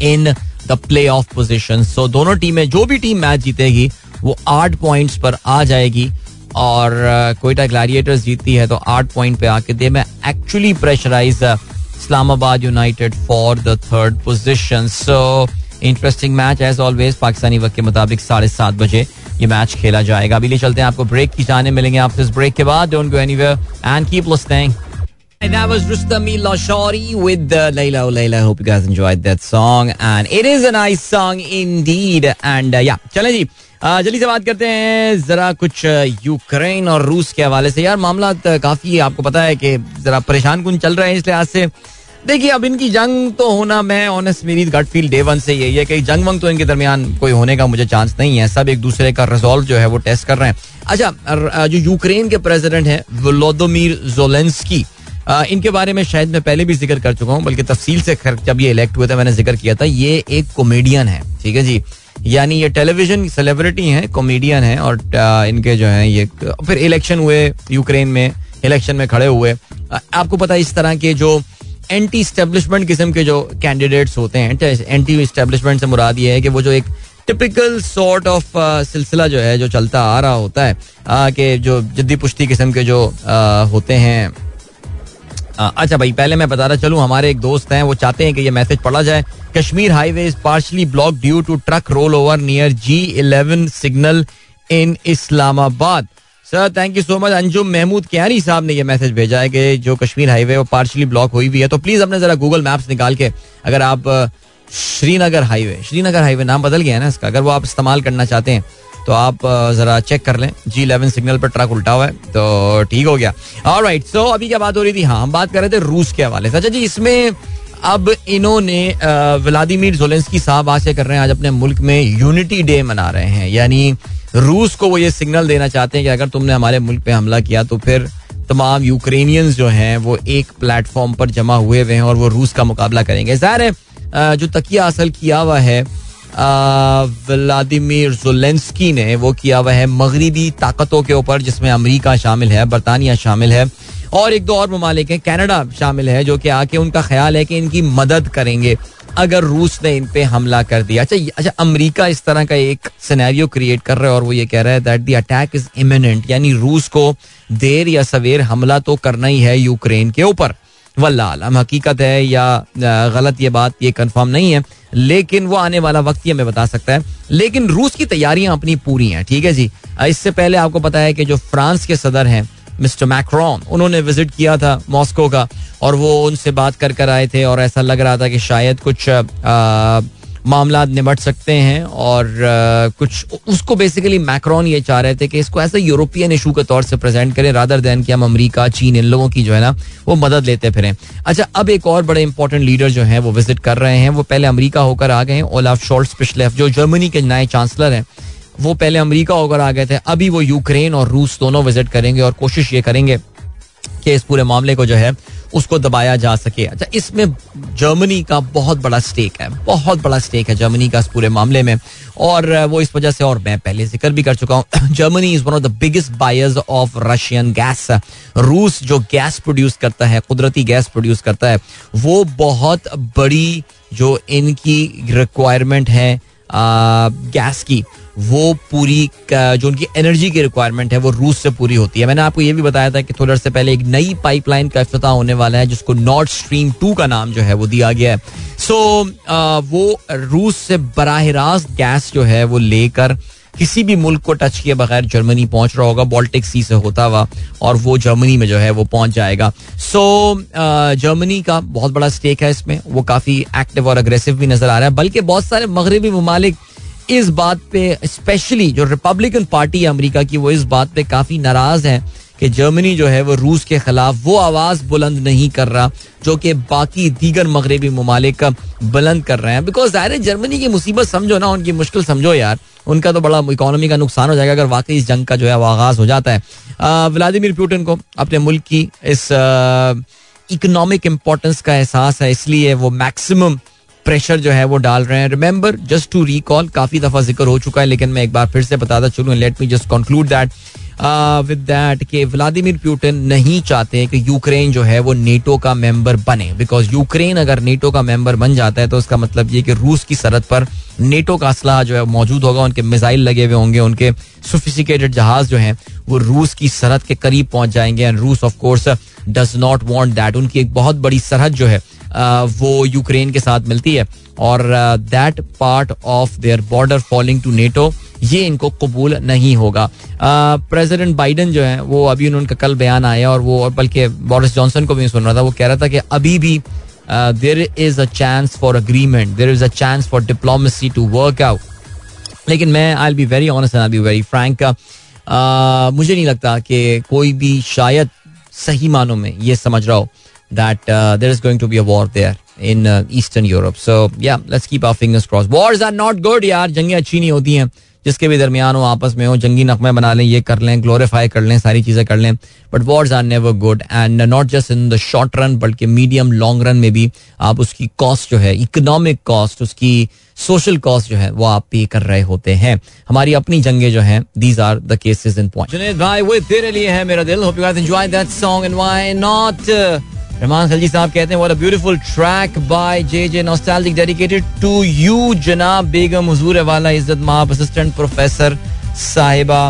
in the play off position so दोनों टीमें जो भी टीम मैच जीतेगी, वो आठ पॉइंट्स पर आ जाएगी। और कोयटा ग्लैडिएटर्स जीती है तो आठ पॉइंट पे आके दे। मैं actually pressurise Islamabad United for the third position so interesting match as always Pakistani वक्त के मुताबिक साढ़े सात बजे ये मैच खेला जाएगा। अभी ले चलते हैं, आपको ब्रेक की जाने मिलेंगे। आपसे इस ब्रेक के बाद don't go anywhere and keep listening And that was Rustami Lashari with uh, Layla Oh Layla. Hope you guys enjoyed that song. And it is a nice song indeed. And uh, yeah, चलें जी जल्दी से बात करते हैं जरा कुछ Ukraine और रूस के हवाले से यार मामला काफ़ी आपको पता है कि जरा परेशान कुछ चल रहे हैं इस लिहाज से देखिए अब इनकी जंग तो होना मैं ऑनेस्ट मेरी गट फील डे वन से यही है कि जंग वंग तो इनके दरमियान कोई होने का मुझे चांस नहीं है सब एक दूसरे का रिजॉल्व जो है वो टेस्ट कर रहे हैं अच्छा जो यूक्रेन के प्रेसिडेंट हैं वलोदोमीर जोलेंस्की इनके बारे में शायद मैं पहले भी ज़िक्र कर चुका हूँ, बल्कि तफसील से जब ये इलेक्ट हुए थे, मैंने ज़िक्र किया था, ये एक कॉमेडियन है, ठीक है जी? यानी ये टेलीविज़न सेलिब्रिटी हैं कॉमेडियन हैं, और इनके जो हैं, ये फिर इलेक्शन हुए यूक्रेन में इलेक्शन में खड़े हुए। आपको पता है इस तरह के जो एंटी स्टेब्लिशमेंट किस्म के जो कैंडिडेट्स होते हैं एंटी स्टेब्लिशमेंट से मुराद ये है कि वो जो एक टिपिकल सॉर्ट ऑफ़ सिलसिला जो है, जो चलता आ रहा होता है कि जो जद्दी पुश्ती किस्म के जो होते हैं अच्छा भाई, पहले मैं बता रहा, चलूँ, हमारे एक दोस्त हैं, वो चाहते हैं कि ये मैसेज पढ़ा जाए। Kashmir highway is partially block due to truck roll over near G eleven signal in Islamabad sir thank you so much Anjum Mahmood क्यारी साहब ने ये मैसेज भेजा है कि जो कश्मीर हाईवे वो पार्शली ब्लॉक हुई हुई है तो प्लीज़ अपने जरा गूगल मैप्स निकाल के, अगर आप श्रीनगर हाईवे श्रीनगर हाईवे नाम बदल गया है ना इसका, अगर वो आप इस्तेमाल करना चाहते हैं तो आप जरा चेक कर लें। जी इलेवन सिग्नल पर ट्रक उल्टा हुआ है तो ठीक हो गया। और राइट सो अभी क्या बात हो रही थी? हाँ हम बात कर रहे थे रूस के हवाले से। अच्छा जी, इसमें अब इन्होंने व्लादिमीर जोलेंस्की साहब आज कर रहे हैं? आज अपने मुल्क में यूनिटी डे मना रहे हैं। यानी रूस को वो ये सिग्नल देना चाहते हैं कि अगर तुमने हमारे मुल्क पे हमला किया तो फिर तमाम यूक्रेनियंस जो हैं, वो एक प्लेटफॉर्म पर जमा हुए हुए हैं और वो रूस का मुकाबला करेंगे। ज़ाहिर है जो तकिया हासिल किया हुआ है व्लादिमीर जोलेंस्की ने वो किया हुआ है मगरबी ताकतों के ऊपर, जिसमें अमेरिका शामिल है, बरतानिया शामिल है, और एक दो और ममालिक हैं, कनाडा शामिल है, जो कि आके उनका ख्याल है कि इनकी मदद करेंगे, अगर रूस ने इन पे हमला कर दिया। अच्छा अच्छा अमेरिका इस तरह का एक सिनेरियो क्रिएट कर रहा है, और वो ये कह रहा है that the attack is imminent यानी रूस को देर या सवेर हमला तो करना ही है यूक्रेन के ऊपर। वल्ला आलम हकीकत है या गलत ये बात ये कंफर्म नहीं है लेकिन वो आने वाला वक्त ही हमें बता सकता है। लेकिन रूस की तैयारियाँ अपनी पूरी हैं ठीक है जी? इससे पहले आपको पता है कि जो फ्रांस के सदर हैं मिस्टर मैक्रॉन उन्होंने विज़िट किया था मॉस्को का और वो उनसे बात कर कर आए थे और ऐसा लग रहा था कि शायद कुछ आ, मामला निमट सकते हैं और कुछ उसको बेसिकली मैक्रॉन ये चाह रहे थे कि इसको ऐसा यूरोपियन इशू के तौर से प्रेजेंट करें रादर देन कि हम अमेरिका, चीन, इन लोगों की जो है ना, वो मदद लेते फिरें। अच्छा अब एक और बड़े इंपॉर्टेंट लीडर जो है, वो विज़िट कर रहे हैं, वो पहले अमरीका होकर आ गए हैं, ओलाफ शॉल्ट पिछले जो जर्मनी के नए चांसलर हैं, वो पहले अमरीका होकर आ गए थे, अभी वो यूक्रेन और रूस दोनों विज़िट करेंगे और कोशिश ये करेंगे कि इस पूरे मामले को जो है उसको दबाया जा सके। अच्छा इसमें जर्मनी का बहुत बड़ा स्टेक है, बहुत बड़ा स्टेक है जर्मनी का इस पूरे मामले में। और वो इस वजह से और मैं पहले ज़िक्र भी कर चुका हूँ। Germany is one of the biggest buyers of Russian gas रूस जो गैस प्रोड्यूस करता है, कुदरती गैस प्रोड्यूस करता है, वो बहुत बड़ी जो इनकी रिक्वायरमेंट है गैस की। वो पूरी जो उनकी एनर्जी की रिक्वायरमेंट है वो रूस से पूरी होती है। मैंने आपको ये भी बताया था कि थोड़ी से पहले एक नई पाइपलाइन का अफ्ताह होने वाला है जिसको नॉर्थ स्ट्रीम टू का नाम जो है वो दिया गया है। सो so, वो रूस से बराह रास्त गैस जो है वो लेकर किसी भी मुल्क को टच किए बगैर जर्मनी पहुँच रहा होगा बॉल्टिक सी से होता हुआ और वो जर्मनी में जो है वो पहुँच जाएगा। सो so, जर्मनी का बहुत बड़ा स्टेक है इसमें वो काफ़ी एक्टिव और अग्रेसिव भी नज़र आ रहा है बल्कि बहुत सारे मगरबी ममालिक इस बात पे स्पेशली जो रिपब्लिकन पार्टी है अमेरिका की, वो इस बात पे काफ़ी नाराज़ है कि जर्मनी जो है वो रूस के खिलाफ वो आवाज़ बुलंद नहीं कर रहा, जो कि बाकी दीगर मगरबी ममालिक बुलंद कर रहे हैं। बिकॉज़ ज़ाहिर जर्मनी की मुसीबत समझो ना, उनकी मुश्किल समझो यार। उनका तो बड़ा इकोनॉमी का नुकसान हो जाएगा अगर वाकई इस जंग का जो है वो आगाज़ हो जाता है। व्लादिमिर पुटिन को अपने मुल्क की इस इकोनॉमिक इम्पोर्टेंस का एहसास है, इसलिए वो मैक्सिमम प्रेशर जो है वो डाल रहे हैं। रिमेंबर जस्ट टू रिकॉल काफ़ी दफ़ा ज़िक्र हो चुका है, लेकिन मैं एक बार फिर से बताता चलूँ let me just conclude that with that कि व्लादिमिर पुटिन नहीं चाहते कि यूक्रेन जो है वो नेटो का मेंबर बने। बिकॉज़ यूक्रेन अगर नेटो का मेंबर बन जाता है तो उसका मतलब ये कि रूस की सरहद पर नेटो का असलाह जो है मौजूद होगा, उनके मिसाइल लगे हुए होंगे, उनके सोफिसिकेटेड जहाज़ जो हैं, वो रूस की सरहद के करीब पहुँच जाएँगे। एंड रूस of course does not want that उनकी एक बहुत बड़ी सरहद जो है वो यूक्रेन के साथ मिलती है और that part of their border falling to NATO ये इनको कबूल नहीं होगा। प्रेसिडेंट बाइडन जो है, वो अभी उनका कल बयान आया और वो, और बल्कि बोरिस जॉनसन को भी सुन रहा था, वो कह रहा था कि अभी भी there is a chance for agreement there is a chance for diplomacy to work out लेकिन मैं I be very honest I be very frank मुझे नहीं लगता कि कोई भी शायद सही मानों में, ये समझ रहा हो that there is going to be a war there in eastern Europe so या let's keep our fingers cross wars are not good यार जंगे अच्छी नहीं होती हैं जिसके भी दरमियान हो आपस में हो, जंगी नकमे बना लें, ये कर लें ग्लोरीफाई कर लें, सारी चीज़ें कर लें। But wars are never good and not just in the short run बल्कि मीडियम लॉन्ग रन में भी आप उसकी कॉस्ट जो है इकोनॉमिक कॉस्ट उसकी सोशल कॉस्ट जो है, वो आप पे कर रहे होते हैं। हमारी अपनी जंगे जो हैं these are the cases in point Junaid भाई, वो तेरे लिए है मेरा दिल। Hope you guys enjoy that song and why not Rahman Khalji साहब कहते हैं what a beautiful track by J J nostalgic dedicated to you जनाब बेगम हुजूर वाला इज़्ज़त माब असिस्टेंट प्रोफेसर साहिबा।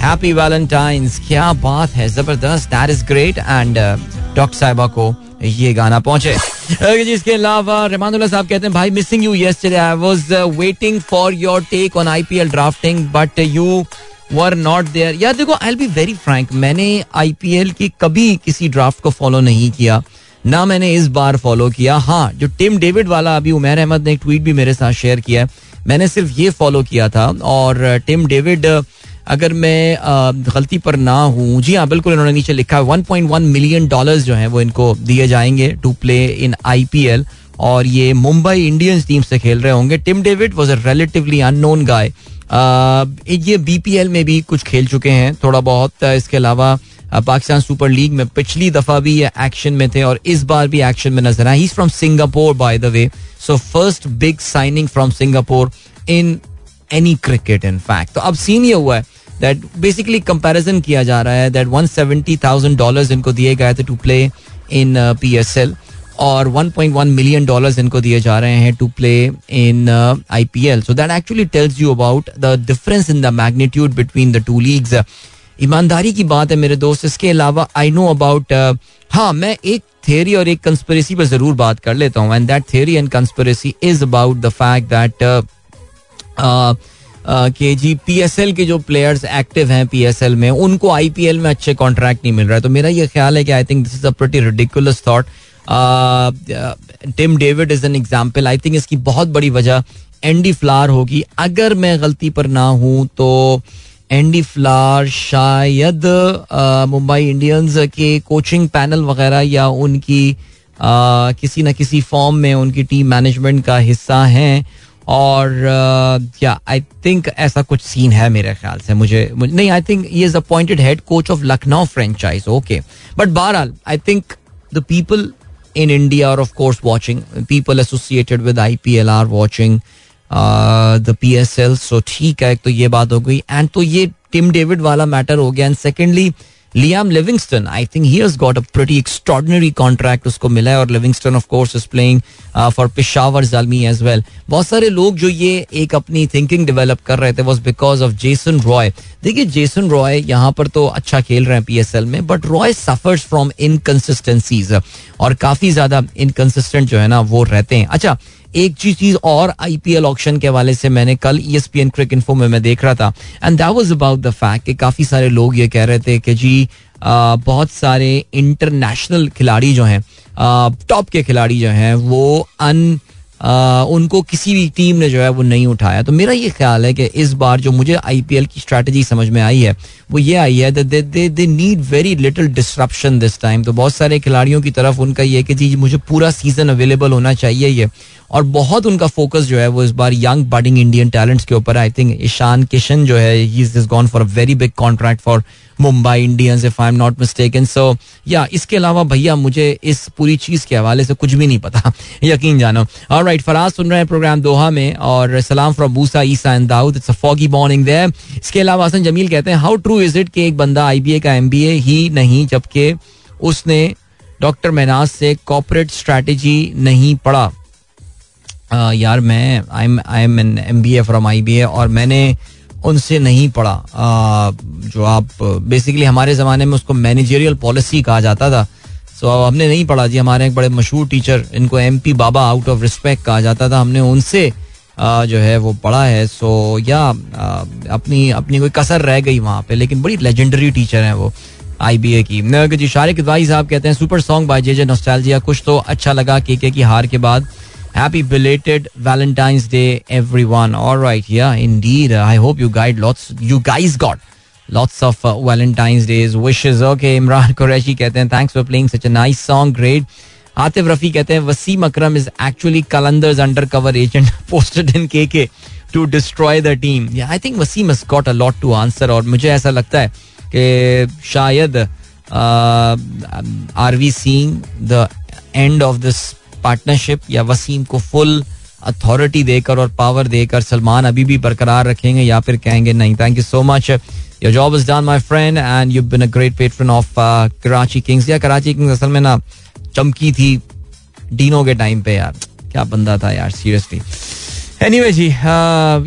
हैप्पी वैलेंटाइंस क्या बात है, ज़बरदस्त that is great and doctor साहिबा को ये गाना पहुँचे। जी, इसके अलावा रहमानुल्लाह साहब कहते हैं, भाई missing you yesterday I was waiting for your take on IPL drafting but you were not there यार देखो आई बी वेरी फ्रैंक मैंने आईपीएल की कभी किसी ड्राफ्ट को फॉलो नहीं किया। ना मैंने इस बार फॉलो किया। हाँ जो टिम डेविड वाला अभी उमेर अहमद ने एक ट्वीट भी मेरे साथ शेयर किया है। मैंने सिर्फ़ ये फॉलो किया था और टिम डेविड अगर मैं गलती पर ना हूँ, जी हाँ बिल्कुल इन्होंने नीचे लिखा है one point one million dollars जो हैं वो इनको दिए जाएँगे टू प्ले इन आईपीएल और ये मुंबई इंडियंस टीम से खेल रहे होंगे। Tim David was a relatively unknown guy ये बीपीएल में भी कुछ खेल चुके हैं, थोड़ा बहुत। इसके अलावा पाकिस्तान सुपर लीग में पिछली दफ़ा भी ये एक्शन में थे और इस बार भी एक्शन में नज़र आए। From Singapore by the way so first big signing from Singapore in any cricket in fact तो अब सीन ये हुआ है दैट बेसिकली कंपैरिजन किया जा रहा है that one seventy thousand dollar इनको दिए गए थे to play in P S L और 1.1 मिलियन डॉलर्स इनको दिए जा रहे हैं to play in IPL so that actually tells you about the difference in the magnitude between the two leagues ईमानदारी की बात है मेरे दोस्त, इसके अलावा आई नो अबाउट हाँ मैं एक थियरी और एक कंस्पिरेसी पर ज़रूर बात कर लेता हूँ. And that theory and conspiracy is about the fact that के जी पी एस एल के जो प्लेयर्स एक्टिव हैं पी एस एल में, उनको आई पी एल में अच्छे कॉन्ट्रैक्ट नहीं मिल रहा है. तो मेरा ये ख्याल है कि I think this is a pretty ridiculous thought Tim David is an example I think इसकी बहुत बड़ी वजह एंडी फ्लार होगी। अगर मैं गलती पर ना हूँ तो एंडी फ्लार शायद मुंबई इंडियंस के कोचिंग पैनल वगैरह या उनकी आ, किसी न किसी फॉर्म में उनकी टीम मैनेजमेंट का हिस्सा हैं। और या आई थिंक ऐसा कुछ सीन है मेरे ख्याल से। मुझे, मुझे नहीं आई थिंक ये is appointed head coach of Lucknow franchise okay but बहरहाल I think the people in India और of course watching people associated with IPL are watching the PSL so ठीक है तो ये बात हो गई। एंड तो ये टिम डेविड वाला मैटर हो गया। And secondly Liam Livingstone I think he has got a pretty extraordinary contract उसको मिला है और Livingstone of course is playing for Peshawar Zalmi as well बहुत सारे लोग जो ये एक अपनी थिंकिंग डेवलप कर रहे थे was because of Jason Roy देखिए जेसन रॉय यहाँ पर तो अच्छा खेल रहे हैं पीएसएल में but Roy suffers from inconsistencies और काफ़ी ज़्यादा इनकन्सिस्टेंट जो है ना, वो रहते हैं। अच्छा एक चीज़ और आईपीएल ऑक्शन के हवाले से मैंने कल E S P N cricinfo में मैं देख रहा था। And that was about the fact कि काफ़ी सारे लोग ये कह रहे थे कि जी आ, बहुत सारे इंटरनेशनल खिलाड़ी जो हैं टॉप के खिलाड़ी जो हैं वो अन आ, उनको किसी भी टीम ने जो है वो नहीं उठाया। तो मेरा ये ख्याल है कि इस बार जो मुझे आईपीएल की स्ट्रेटजी समझ में आई है वो ये आई है they they need very little disruption this time तो बहुत सारे खिलाड़ियों की तरफ़ उनका ये कि जी मुझे पूरा सीज़न अवेलेबल होना चाहिए ये। और बहुत उनका फोकस जो है वो इस बार यंग बडिंग इंडियन टैलेंट्स के ऊपर आई थिंक ईशान किशन जो है he is gone for a very big contract for Mumbai Indians if I am not mistaken so या इसके अलावा भैया, मुझे इस पूरी चीज़ के हवाले से कुछ भी नहीं पता। यकीन जानो। और राइट फराज सुन रहे हैं प्रोग्राम दोहा में और सलाम फ्रॉम बूसा ईसा and Daud it's a foggy morning there इसके अलावा हसन जमील कहते हैं हाउ ट्रू इज़ इट कि एक बंदा आईबीए का एमबीए ही नहीं, जबकि उसने डॉक्टर महनाज से कॉपरेट स्ट्रैटेजी नहीं पढ़ा? यार मैं I am I am an M B A from I B A और मैंने उनसे नहीं पढ़ा। जो आप बेसिकली हमारे ज़माने में उसको मैनेजरियल पॉलिसी कहा जाता था। सो so, हमने नहीं पढ़ा जी हमारे एक बड़े मशहूर टीचर इनको M P Baba out of respect कहा जाता था। हमने उनसे जो है वो पढ़ा है। सो so, या अपनी अपनी कोई कसर रह गई वहाँ पे लेकिन बड़ी लेजेंडरी टीचर हैं वो आई बी ए की। जी शारिक साहब कहते हैं super song by J J nostalgia कुछ तो अच्छा लगा के के की हार के बाद। Happy belated Valentine's Day, everyone. All right, yeah, indeed. I hope you guys lots. You guys got lots of uh, Valentine's Days wishes. Okay, Imran Qureshi कहते हैं thanks for playing such a nice song. Great. Atif Rafi कहते हैं Wasim Akram is actually Qalandars undercover agent posted in KK to destroy the team I think Wasim has got a lot to answer और मुझे ऐसा लगता है कि शायद are we seeing the end of this partnership या वसीम को full authority देकर और पावर देकर सलमान अभी भी बरकरार रखेंगे या फिर कहेंगे नहीं। Thank you so much your job is done my friend and you been a great patron of Karachi Kings या कराची किंग्स असल में ना चमकी थी डीनो के टाइम पे यार। क्या बंदा था यार सीरियसली एनीवे जी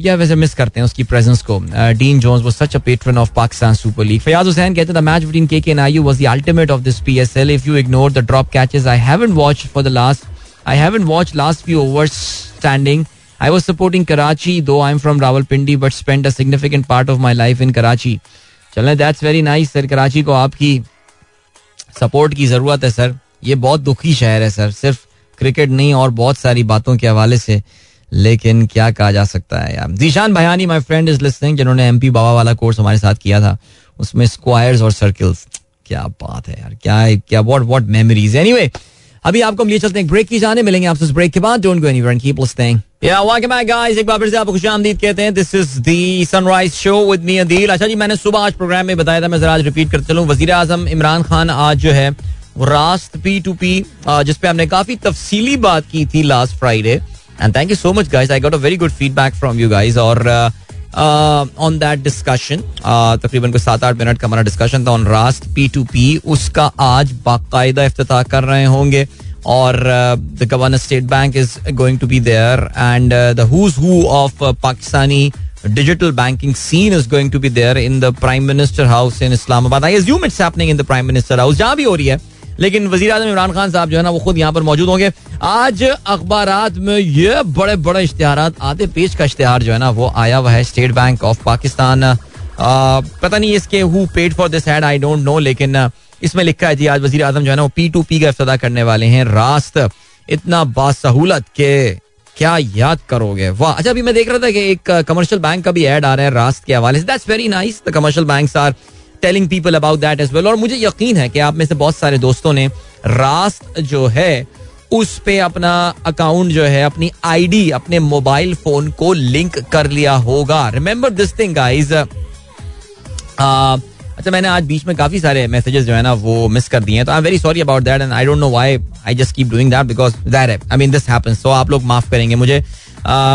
या वैसे मिस करते हैं उसकी प्रेजेंस को। Dean Jones was such a patron of Pakistan Super League Fayaz Hussain कहते हैं match between KK and IU was the ultimate of this PSL if you ignore the drop catches I haven't watched for the last I haven't watched last few overs standing. I was supporting Karachi, though I'm from Rawalpindi, but spent a significant part of my life in Karachi. चलें that's very nice sir Karachi को आपकी support की ज़रूरत है sir ये बहुत दुखी शहर है सर सिर्फ़ क्रिकेट नहीं और बहुत सारी बातों के हवाले से। लेकिन क्या कहा जा सकता है यार? Zeeshan Bhayani my friend is listening जिन्होंने एमपी बाबा वाला कोर्स हमारे साथ किया था। उसमें स्क्वायर्स और सर्कल्स क्या बात है यार? क्या क्या व्हाट व्हाट मेमोरीज एनीवे अभी आपको हम लिए चलते हैं ब्रेक की जाने, मिलेंगे आपसे इस ब्रेक के बाद don't go anywhere and keep listening या वेलकम बैक गाइस एक बार फिर से आपको खुशामदीद कहते हैं this is the sunrise show with me Adeel अच्छा जी, मैंने सुबह आज प्रोग्राम में बताया था, मैं जरा आज रिपीट करते चलूँ। वज़ीर आज़म इमरान खान आज जो है रास्त पी टू पी जिस पे हमने काफ़ी तफसीली बात की थी last Friday and thank you so much guys I got a very good feedback from you guys और ऑन दैट डिस्कशन तकरीबन कोई सात आठ मिनट का हमारा डिस्कशन था on Raast P to P उसका आज बाकायदा अफ्त कर रहे होंगे और the governor state bank is going to be there and the who's who of Pakistani digital banking scene is going to be there in the prime minister house in Islamabad I assume it's happening in the prime minister house जहाँ भी हो रही है लेकिन वज़ीर आज़म इमरान खान साहब जो है ना, वो खुद यहाँ पर मौजूद होंगे। आज अखबार में ये बड़े बड़े इश्तेहार आधे पेज का इश्तेहार जो है ना, वो आया हुआ है स्टेट बैंक ऑफ़ पाकिस्तान पता नहीं इसके who paid for this ad I don't know लेकिन इसमें लिखा है, जी, आज वजी आज़म जो है ना, वो पी टू पी का अफ्ताह करने वाले हैं। रास्त इतना बासहूलत के क्या याद करोगे? वाह अच्छा अभी मैं देख रहा था कि एक कमर्शियल बैंक का भी एड आ रहा है रास्त के हवाले से। That's very nice the commercial banks are telling people about that as well और मुझे यकीन है कि आप में से बहुत सारे दोस्तों ने रास्त जो है, उस पे अपना अकाउंट जो है, अपनी आईडी अपने मोबाइल फ़ोन को लिंक कर लिया होगा। रिमेंबर दिस थिंग गाइस अच्छा मैंने आज बीच में काफ़ी सारे मैसेजेस जो है ना, वो मिस कर दिए हैं। तो I am very sorry about that and I don't know why I just keep doing that because that I mean this happens so आप लोग माफ़ करेंगे मुझे।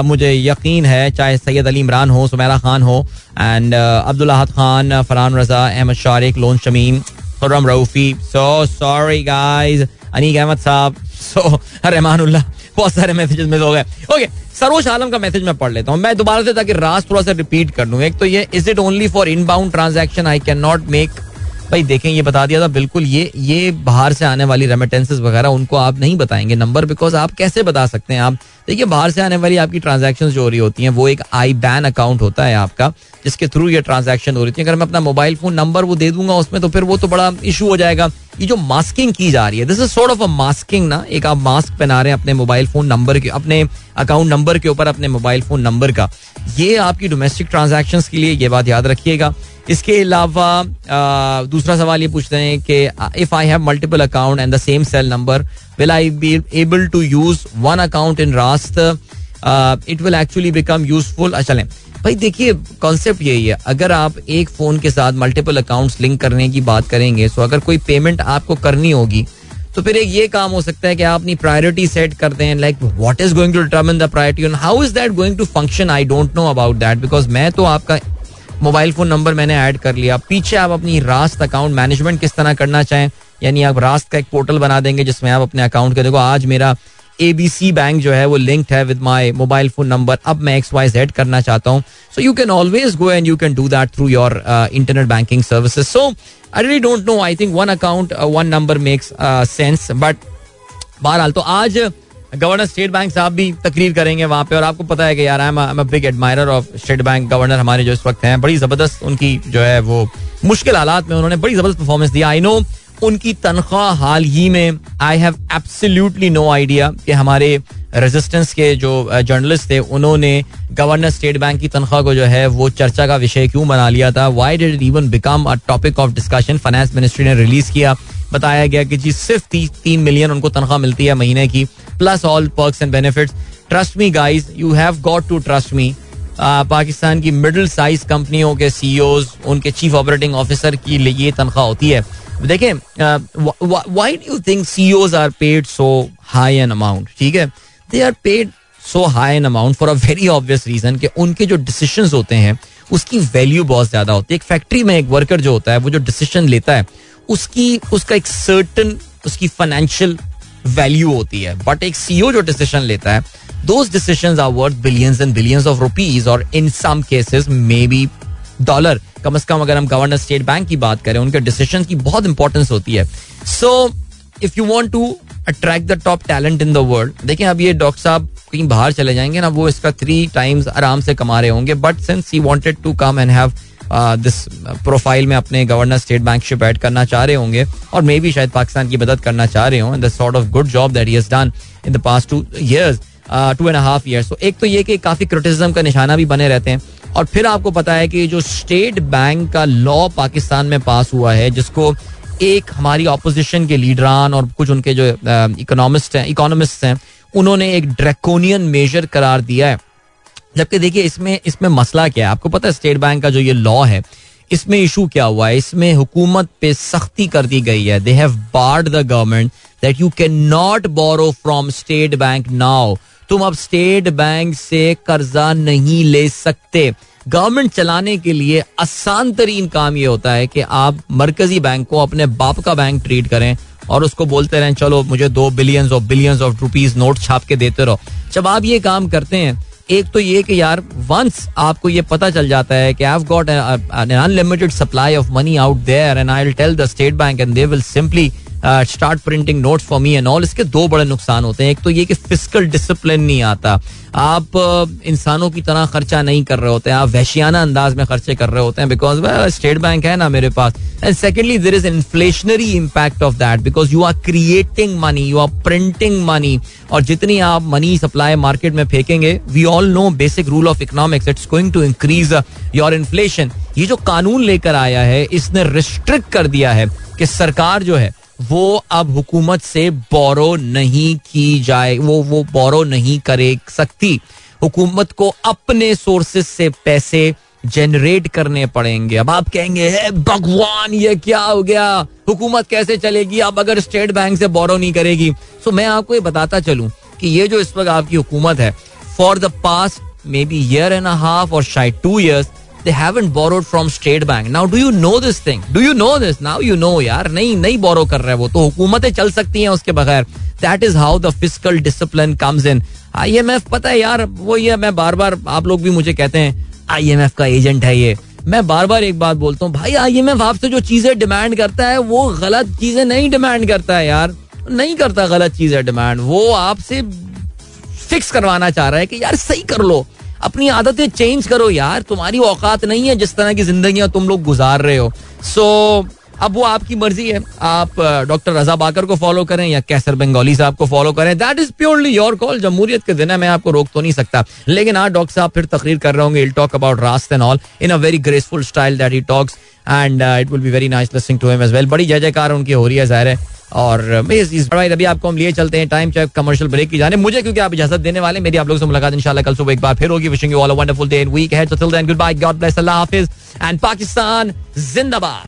मुझे यकीन है, चाहे सैयद अली इमरान हो, सुमेरा खान हो and Abdul Ahad Khan, Farhan Raza, Ahmad Shariq, loan Shamim Khurram Raufi. So sorry guys Aneeq Ahmad साहब सो रहमानुल्लाह, बहुत सारे मैसेजेस मिस हो गए। ओके सरोज आलम का मैसेज मैं पढ़ लेता हूँ। मैं दोबारा से ताकि राज थोड़ा सा रिपीट कर लूँ। एक तो ये is it only for inbound transaction I can not make भाई देखें, ये बता दिया था, बिल्कुल ये ये बाहर से आने वाली रेमिटेंसेस वगैरह, उनको आप नहीं बताएँगे। नंबर बिकॉज़ आप कैसे बता सकते हैं? आप देखिए, बाहर से आने वाली आपकी ट्रांजेक्शन जो हो रही होती हैं, वो एक आई बैन अकाउंट होता है आपका, जिसके थ्रू ये ट्रांजेक्शन हो रही थी। अगर मैं अपना मोबाइल फ़ोन नंबर वो दे दूँगा उसमें तो फिर वो तो बड़ा इशू हो जाएगा। ये जो मास्किंग की जा रही है this is sort of a masking ना, एक आप मास्क पहना रहे हैं अपने मोबाइल फ़ोन नंबर के, अपने अकाउंट नंबर के ऊपर, अपने मोबाइल फ़ोन नंबर का। ये आपकी डोमेस्टिक ट्रांजेक्शन के लिए ये बात याद रखिएगा। इसके अलावा दूसरा सवाल ये पूछते हैं कि if I have multiple account and the same cell number will I be able to use one account in Raast it will actually become useful चलें। भाई, देखिए कॉन्सेप्ट यही है। अगर आप एक फ़ोन के साथ मल्टीपल अकाउंट्स लिंक करने की बात करेंगे तो अगर कोई पेमेंट आपको करनी होगी तो फिर एक ये काम हो सकता है कि आप अपनी प्रायोरिटी सेट करते हैं like what is going to determine the priority how is that going to function I don't know about that because मैं तो आपका मोबाइल फ़ोन नंबर मैंने ऐड कर लिया। पीछे आप अपनी रास्त अकाउंट मैनेजमेंट किस तरह करना चाहें, यानी आप रास्त का एक पोर्टल बना देंगे जिसमें आप अपने अकाउंट के देखो। आज मेरा एबीसी बैंक जो है वो लिंक्ड है with my mobile phone number अब मैं एक्स वाई जेड करना चाहता हूँ। So you can always go and you can do that through your internet banking services so I really don't know I think one account one number makes sense but बहरहाल तो आज governor state bank साहब भी तकरीर करेंगे वहाँ पे और आपको पता है कि यार I am big admirer of state bank governor हमारे जो इस वक्त हैं, बड़ी ज़बरदस्त उनकी जो है वो मुश्किल हालात में उन्होंने बड़ी ज़बरदस्त परफॉर्मेंस दिया। आई नो उनकी तनख्वाह हाल ही में I have absolutely no idea कि हमारे रेजिस्टेंस के जो जर्नलिस्ट थे, उन्होंने गवर्नर स्टेट बैंक की तनख्वाह को जो है वो चर्चा का विषय क्यों बना लिया था? Why did even become a topic of discussion finance ministry ने रिलीज़ किया। बताया गया कि जी सिर्फ़ ती, तीन मिलियन उनको तनख्वाह मिलती है महीने की plus all perks and benefits trust me guys you have got to trust me Pakistan की मिडिल साइज़ कंपनियों के सीईओज उनके चीफ ऑपरेटिंग ऑफिसर की ये तनख्वाह होती है। देखें why do think CEOs are paid so high an amount ठीक है? They are paid so high an amount for a very obvious reason कि उनके जो डिसीज़न होते हैं उसकी वैल्यू बहुत ज़्यादा होती है। एक फैक्ट्री में एक वर्कर जो होता है वो जो डिसीज़न लेता है उसकी, उसका एक सर्टन उसकी फाइनेंशियल वैल्यू होती है। बट एक सीईओ जो डिसीज़न लेता है those decision are worth billions and billions of rupees और in some cases may be dollar come as come अगर हम गवर्नर स्टेट बैंक की बात करें, उनके डिसीज़न की बहुत इंपॉर्टेंस होती है। So if you want to attract the top talent in the world देखिए अब ये डॉक्टर साहब कहीं बाहर चले जाएँगे ना, वो इसका थ्री टाइम्स आराम से कमा रहे होंगे but since he wanted to come and have this profile में अपने governor state bank ship add करना चाह रहे होंगे और मे भी शायद पाकिस्तान की मदद करना चाह रहे हों the sort of good job that has done in the past two years two and half years तो एक तो ये कि काफ़ी क्रिटिसिज्म का निशाना भी बने रहते हैं और फिर आपको पता है कि जो स्टेट बैंक का लॉ पाकिस्तान में पास हुआ है, जिसको एक हमारी ऑपोजिशन के लीडरान और कुछ उनके जो इकोनॉमिस्ट हैं इकोनॉमिस्ट हैं, उन्होंने एक ड्रैकोनियन मेजर करार दिया है। जबकि देखिए, इसमें इसमें मसला क्या है? आपको पता है, स्टेट बैंक का जो ये लॉ है, इसमें इशू क्या हुआ है? इसमें हुकूमत पे सख्ती कर दी गई है। They have barred the government that you can not borrow from state bank now तुम अब स्टेट बैंक से कर्जा नहीं ले सकते। गवर्नमेंट चलाने के लिए आसान तरीन काम ये होता है कि आप मरकजी बैंक को अपने बाप का बैंक ट्रीट करें और उसको बोलते रहें, चलो, मुझे दो billions of billions of rupees note छाप के देते रहो। जब आप ये काम करते हैं एक तो ये कि यार वंस आपको ये पता चल जाता है कि I got unlimited supply of money out there and I will tell the state bank and they will simply start printing note for me and all इसके दो बड़े नुकसान होते हैं। एक तो ये कि फ़िज़िकल डिसिप्लिन नहीं आता। आप इंसानों की तरह खर्चा नहीं कर रहे होते हैं। आप वैशियाना अंदाज में खर्चे कर रहे होते हैं बिकॉज़ स्टेट बैंक है ना मेरे पास। And secondly there is inflationary impact of that because you are creating money you are printing money और जितनी आप मनी सप्लाई मार्केट में फेंकेंगे we all know basic rule of economics it's going to increase your inflation ये जो कानून लेकर आया है, इसने रिस्ट्रिक्ट कर दिया है कि सरकार जो है वो अब हुकूमत से बोरो नहीं की जाए, वो वो बोरो नहीं करे सकती। हुकूमत को अपने सोर्सेस से पैसे जनरेट करने पड़ेंगे। अब आप कहेंगे, हे भगवान, ये क्या हो गया? हुकूमत कैसे चलेगी? अब अगर स्टेट बैंक से बोरो नहीं करेगी। सो मैं आपको ये बताता चलूँ कि ये जो इस वक्त आपकी हुकूमत है for the past may be year and half और शायद two years they haven't borrowed from state bank. Now, do you know this thing? Do you know this? Now you know यार नहीं नहीं बोरो कर रहे वो तो हुकूमतें चल सकती हैं उसके बगैर. That is how the physical discipline comes in IMF पता है यार, वो ये मैं बार बार आप लोग भी मुझे कहते हैं आईएमएफ का एजेंट है ये. मैं बार बार एक बात बोलता हूँ, भाई आईएमएफ आपसे जो चीज़ें डिमांड करता है, वो गलत चीज़ें नहीं डिमांड करता है यार. नहीं करता गलत चीज़ें डिमांड वो आपसे फिक्स करवाना चाह रहा है कि, यार, सही कर लो. अपनी आदतें चेंज करो यार तुम्हारी औकात नहीं है जिस तरह की ज़िंदगी तुम लोग गुजार रहे हो। सो so, अब वो आपकी मर्ज़ी है। आप डॉक्टर रजा बाकर को फॉलो करें या कैसर बंगाली साहब को फॉलो करें। That is purely your call जमहूरियत के दिन है मैं आपको रोक तो नहीं सकता। लेकिन हाँ डॉक्टर साहब फिर तकरीर कर रहे होंगे। I'll talk about rest and all in a very graceful style that he talks and it will be very nice listening to him as well बड़ी जय जयकार उनकी हो रही है ज़ाहिर है। और अभी आपको हम लिए चलते हैं टाइम चाहे कमर्शियल ब्रेक की जाने। मुझे क्योंकि आप इजाज़त देने वाले मेरी आप लोगों से मुलाकात इंशाल्लाह कल सुबह एक बार फिर होगी। Wishing you all a wonderful day week है तो till then goodbye God bless अल्लाह हाफिज एंड पाकिस्तान जिंदाबाद।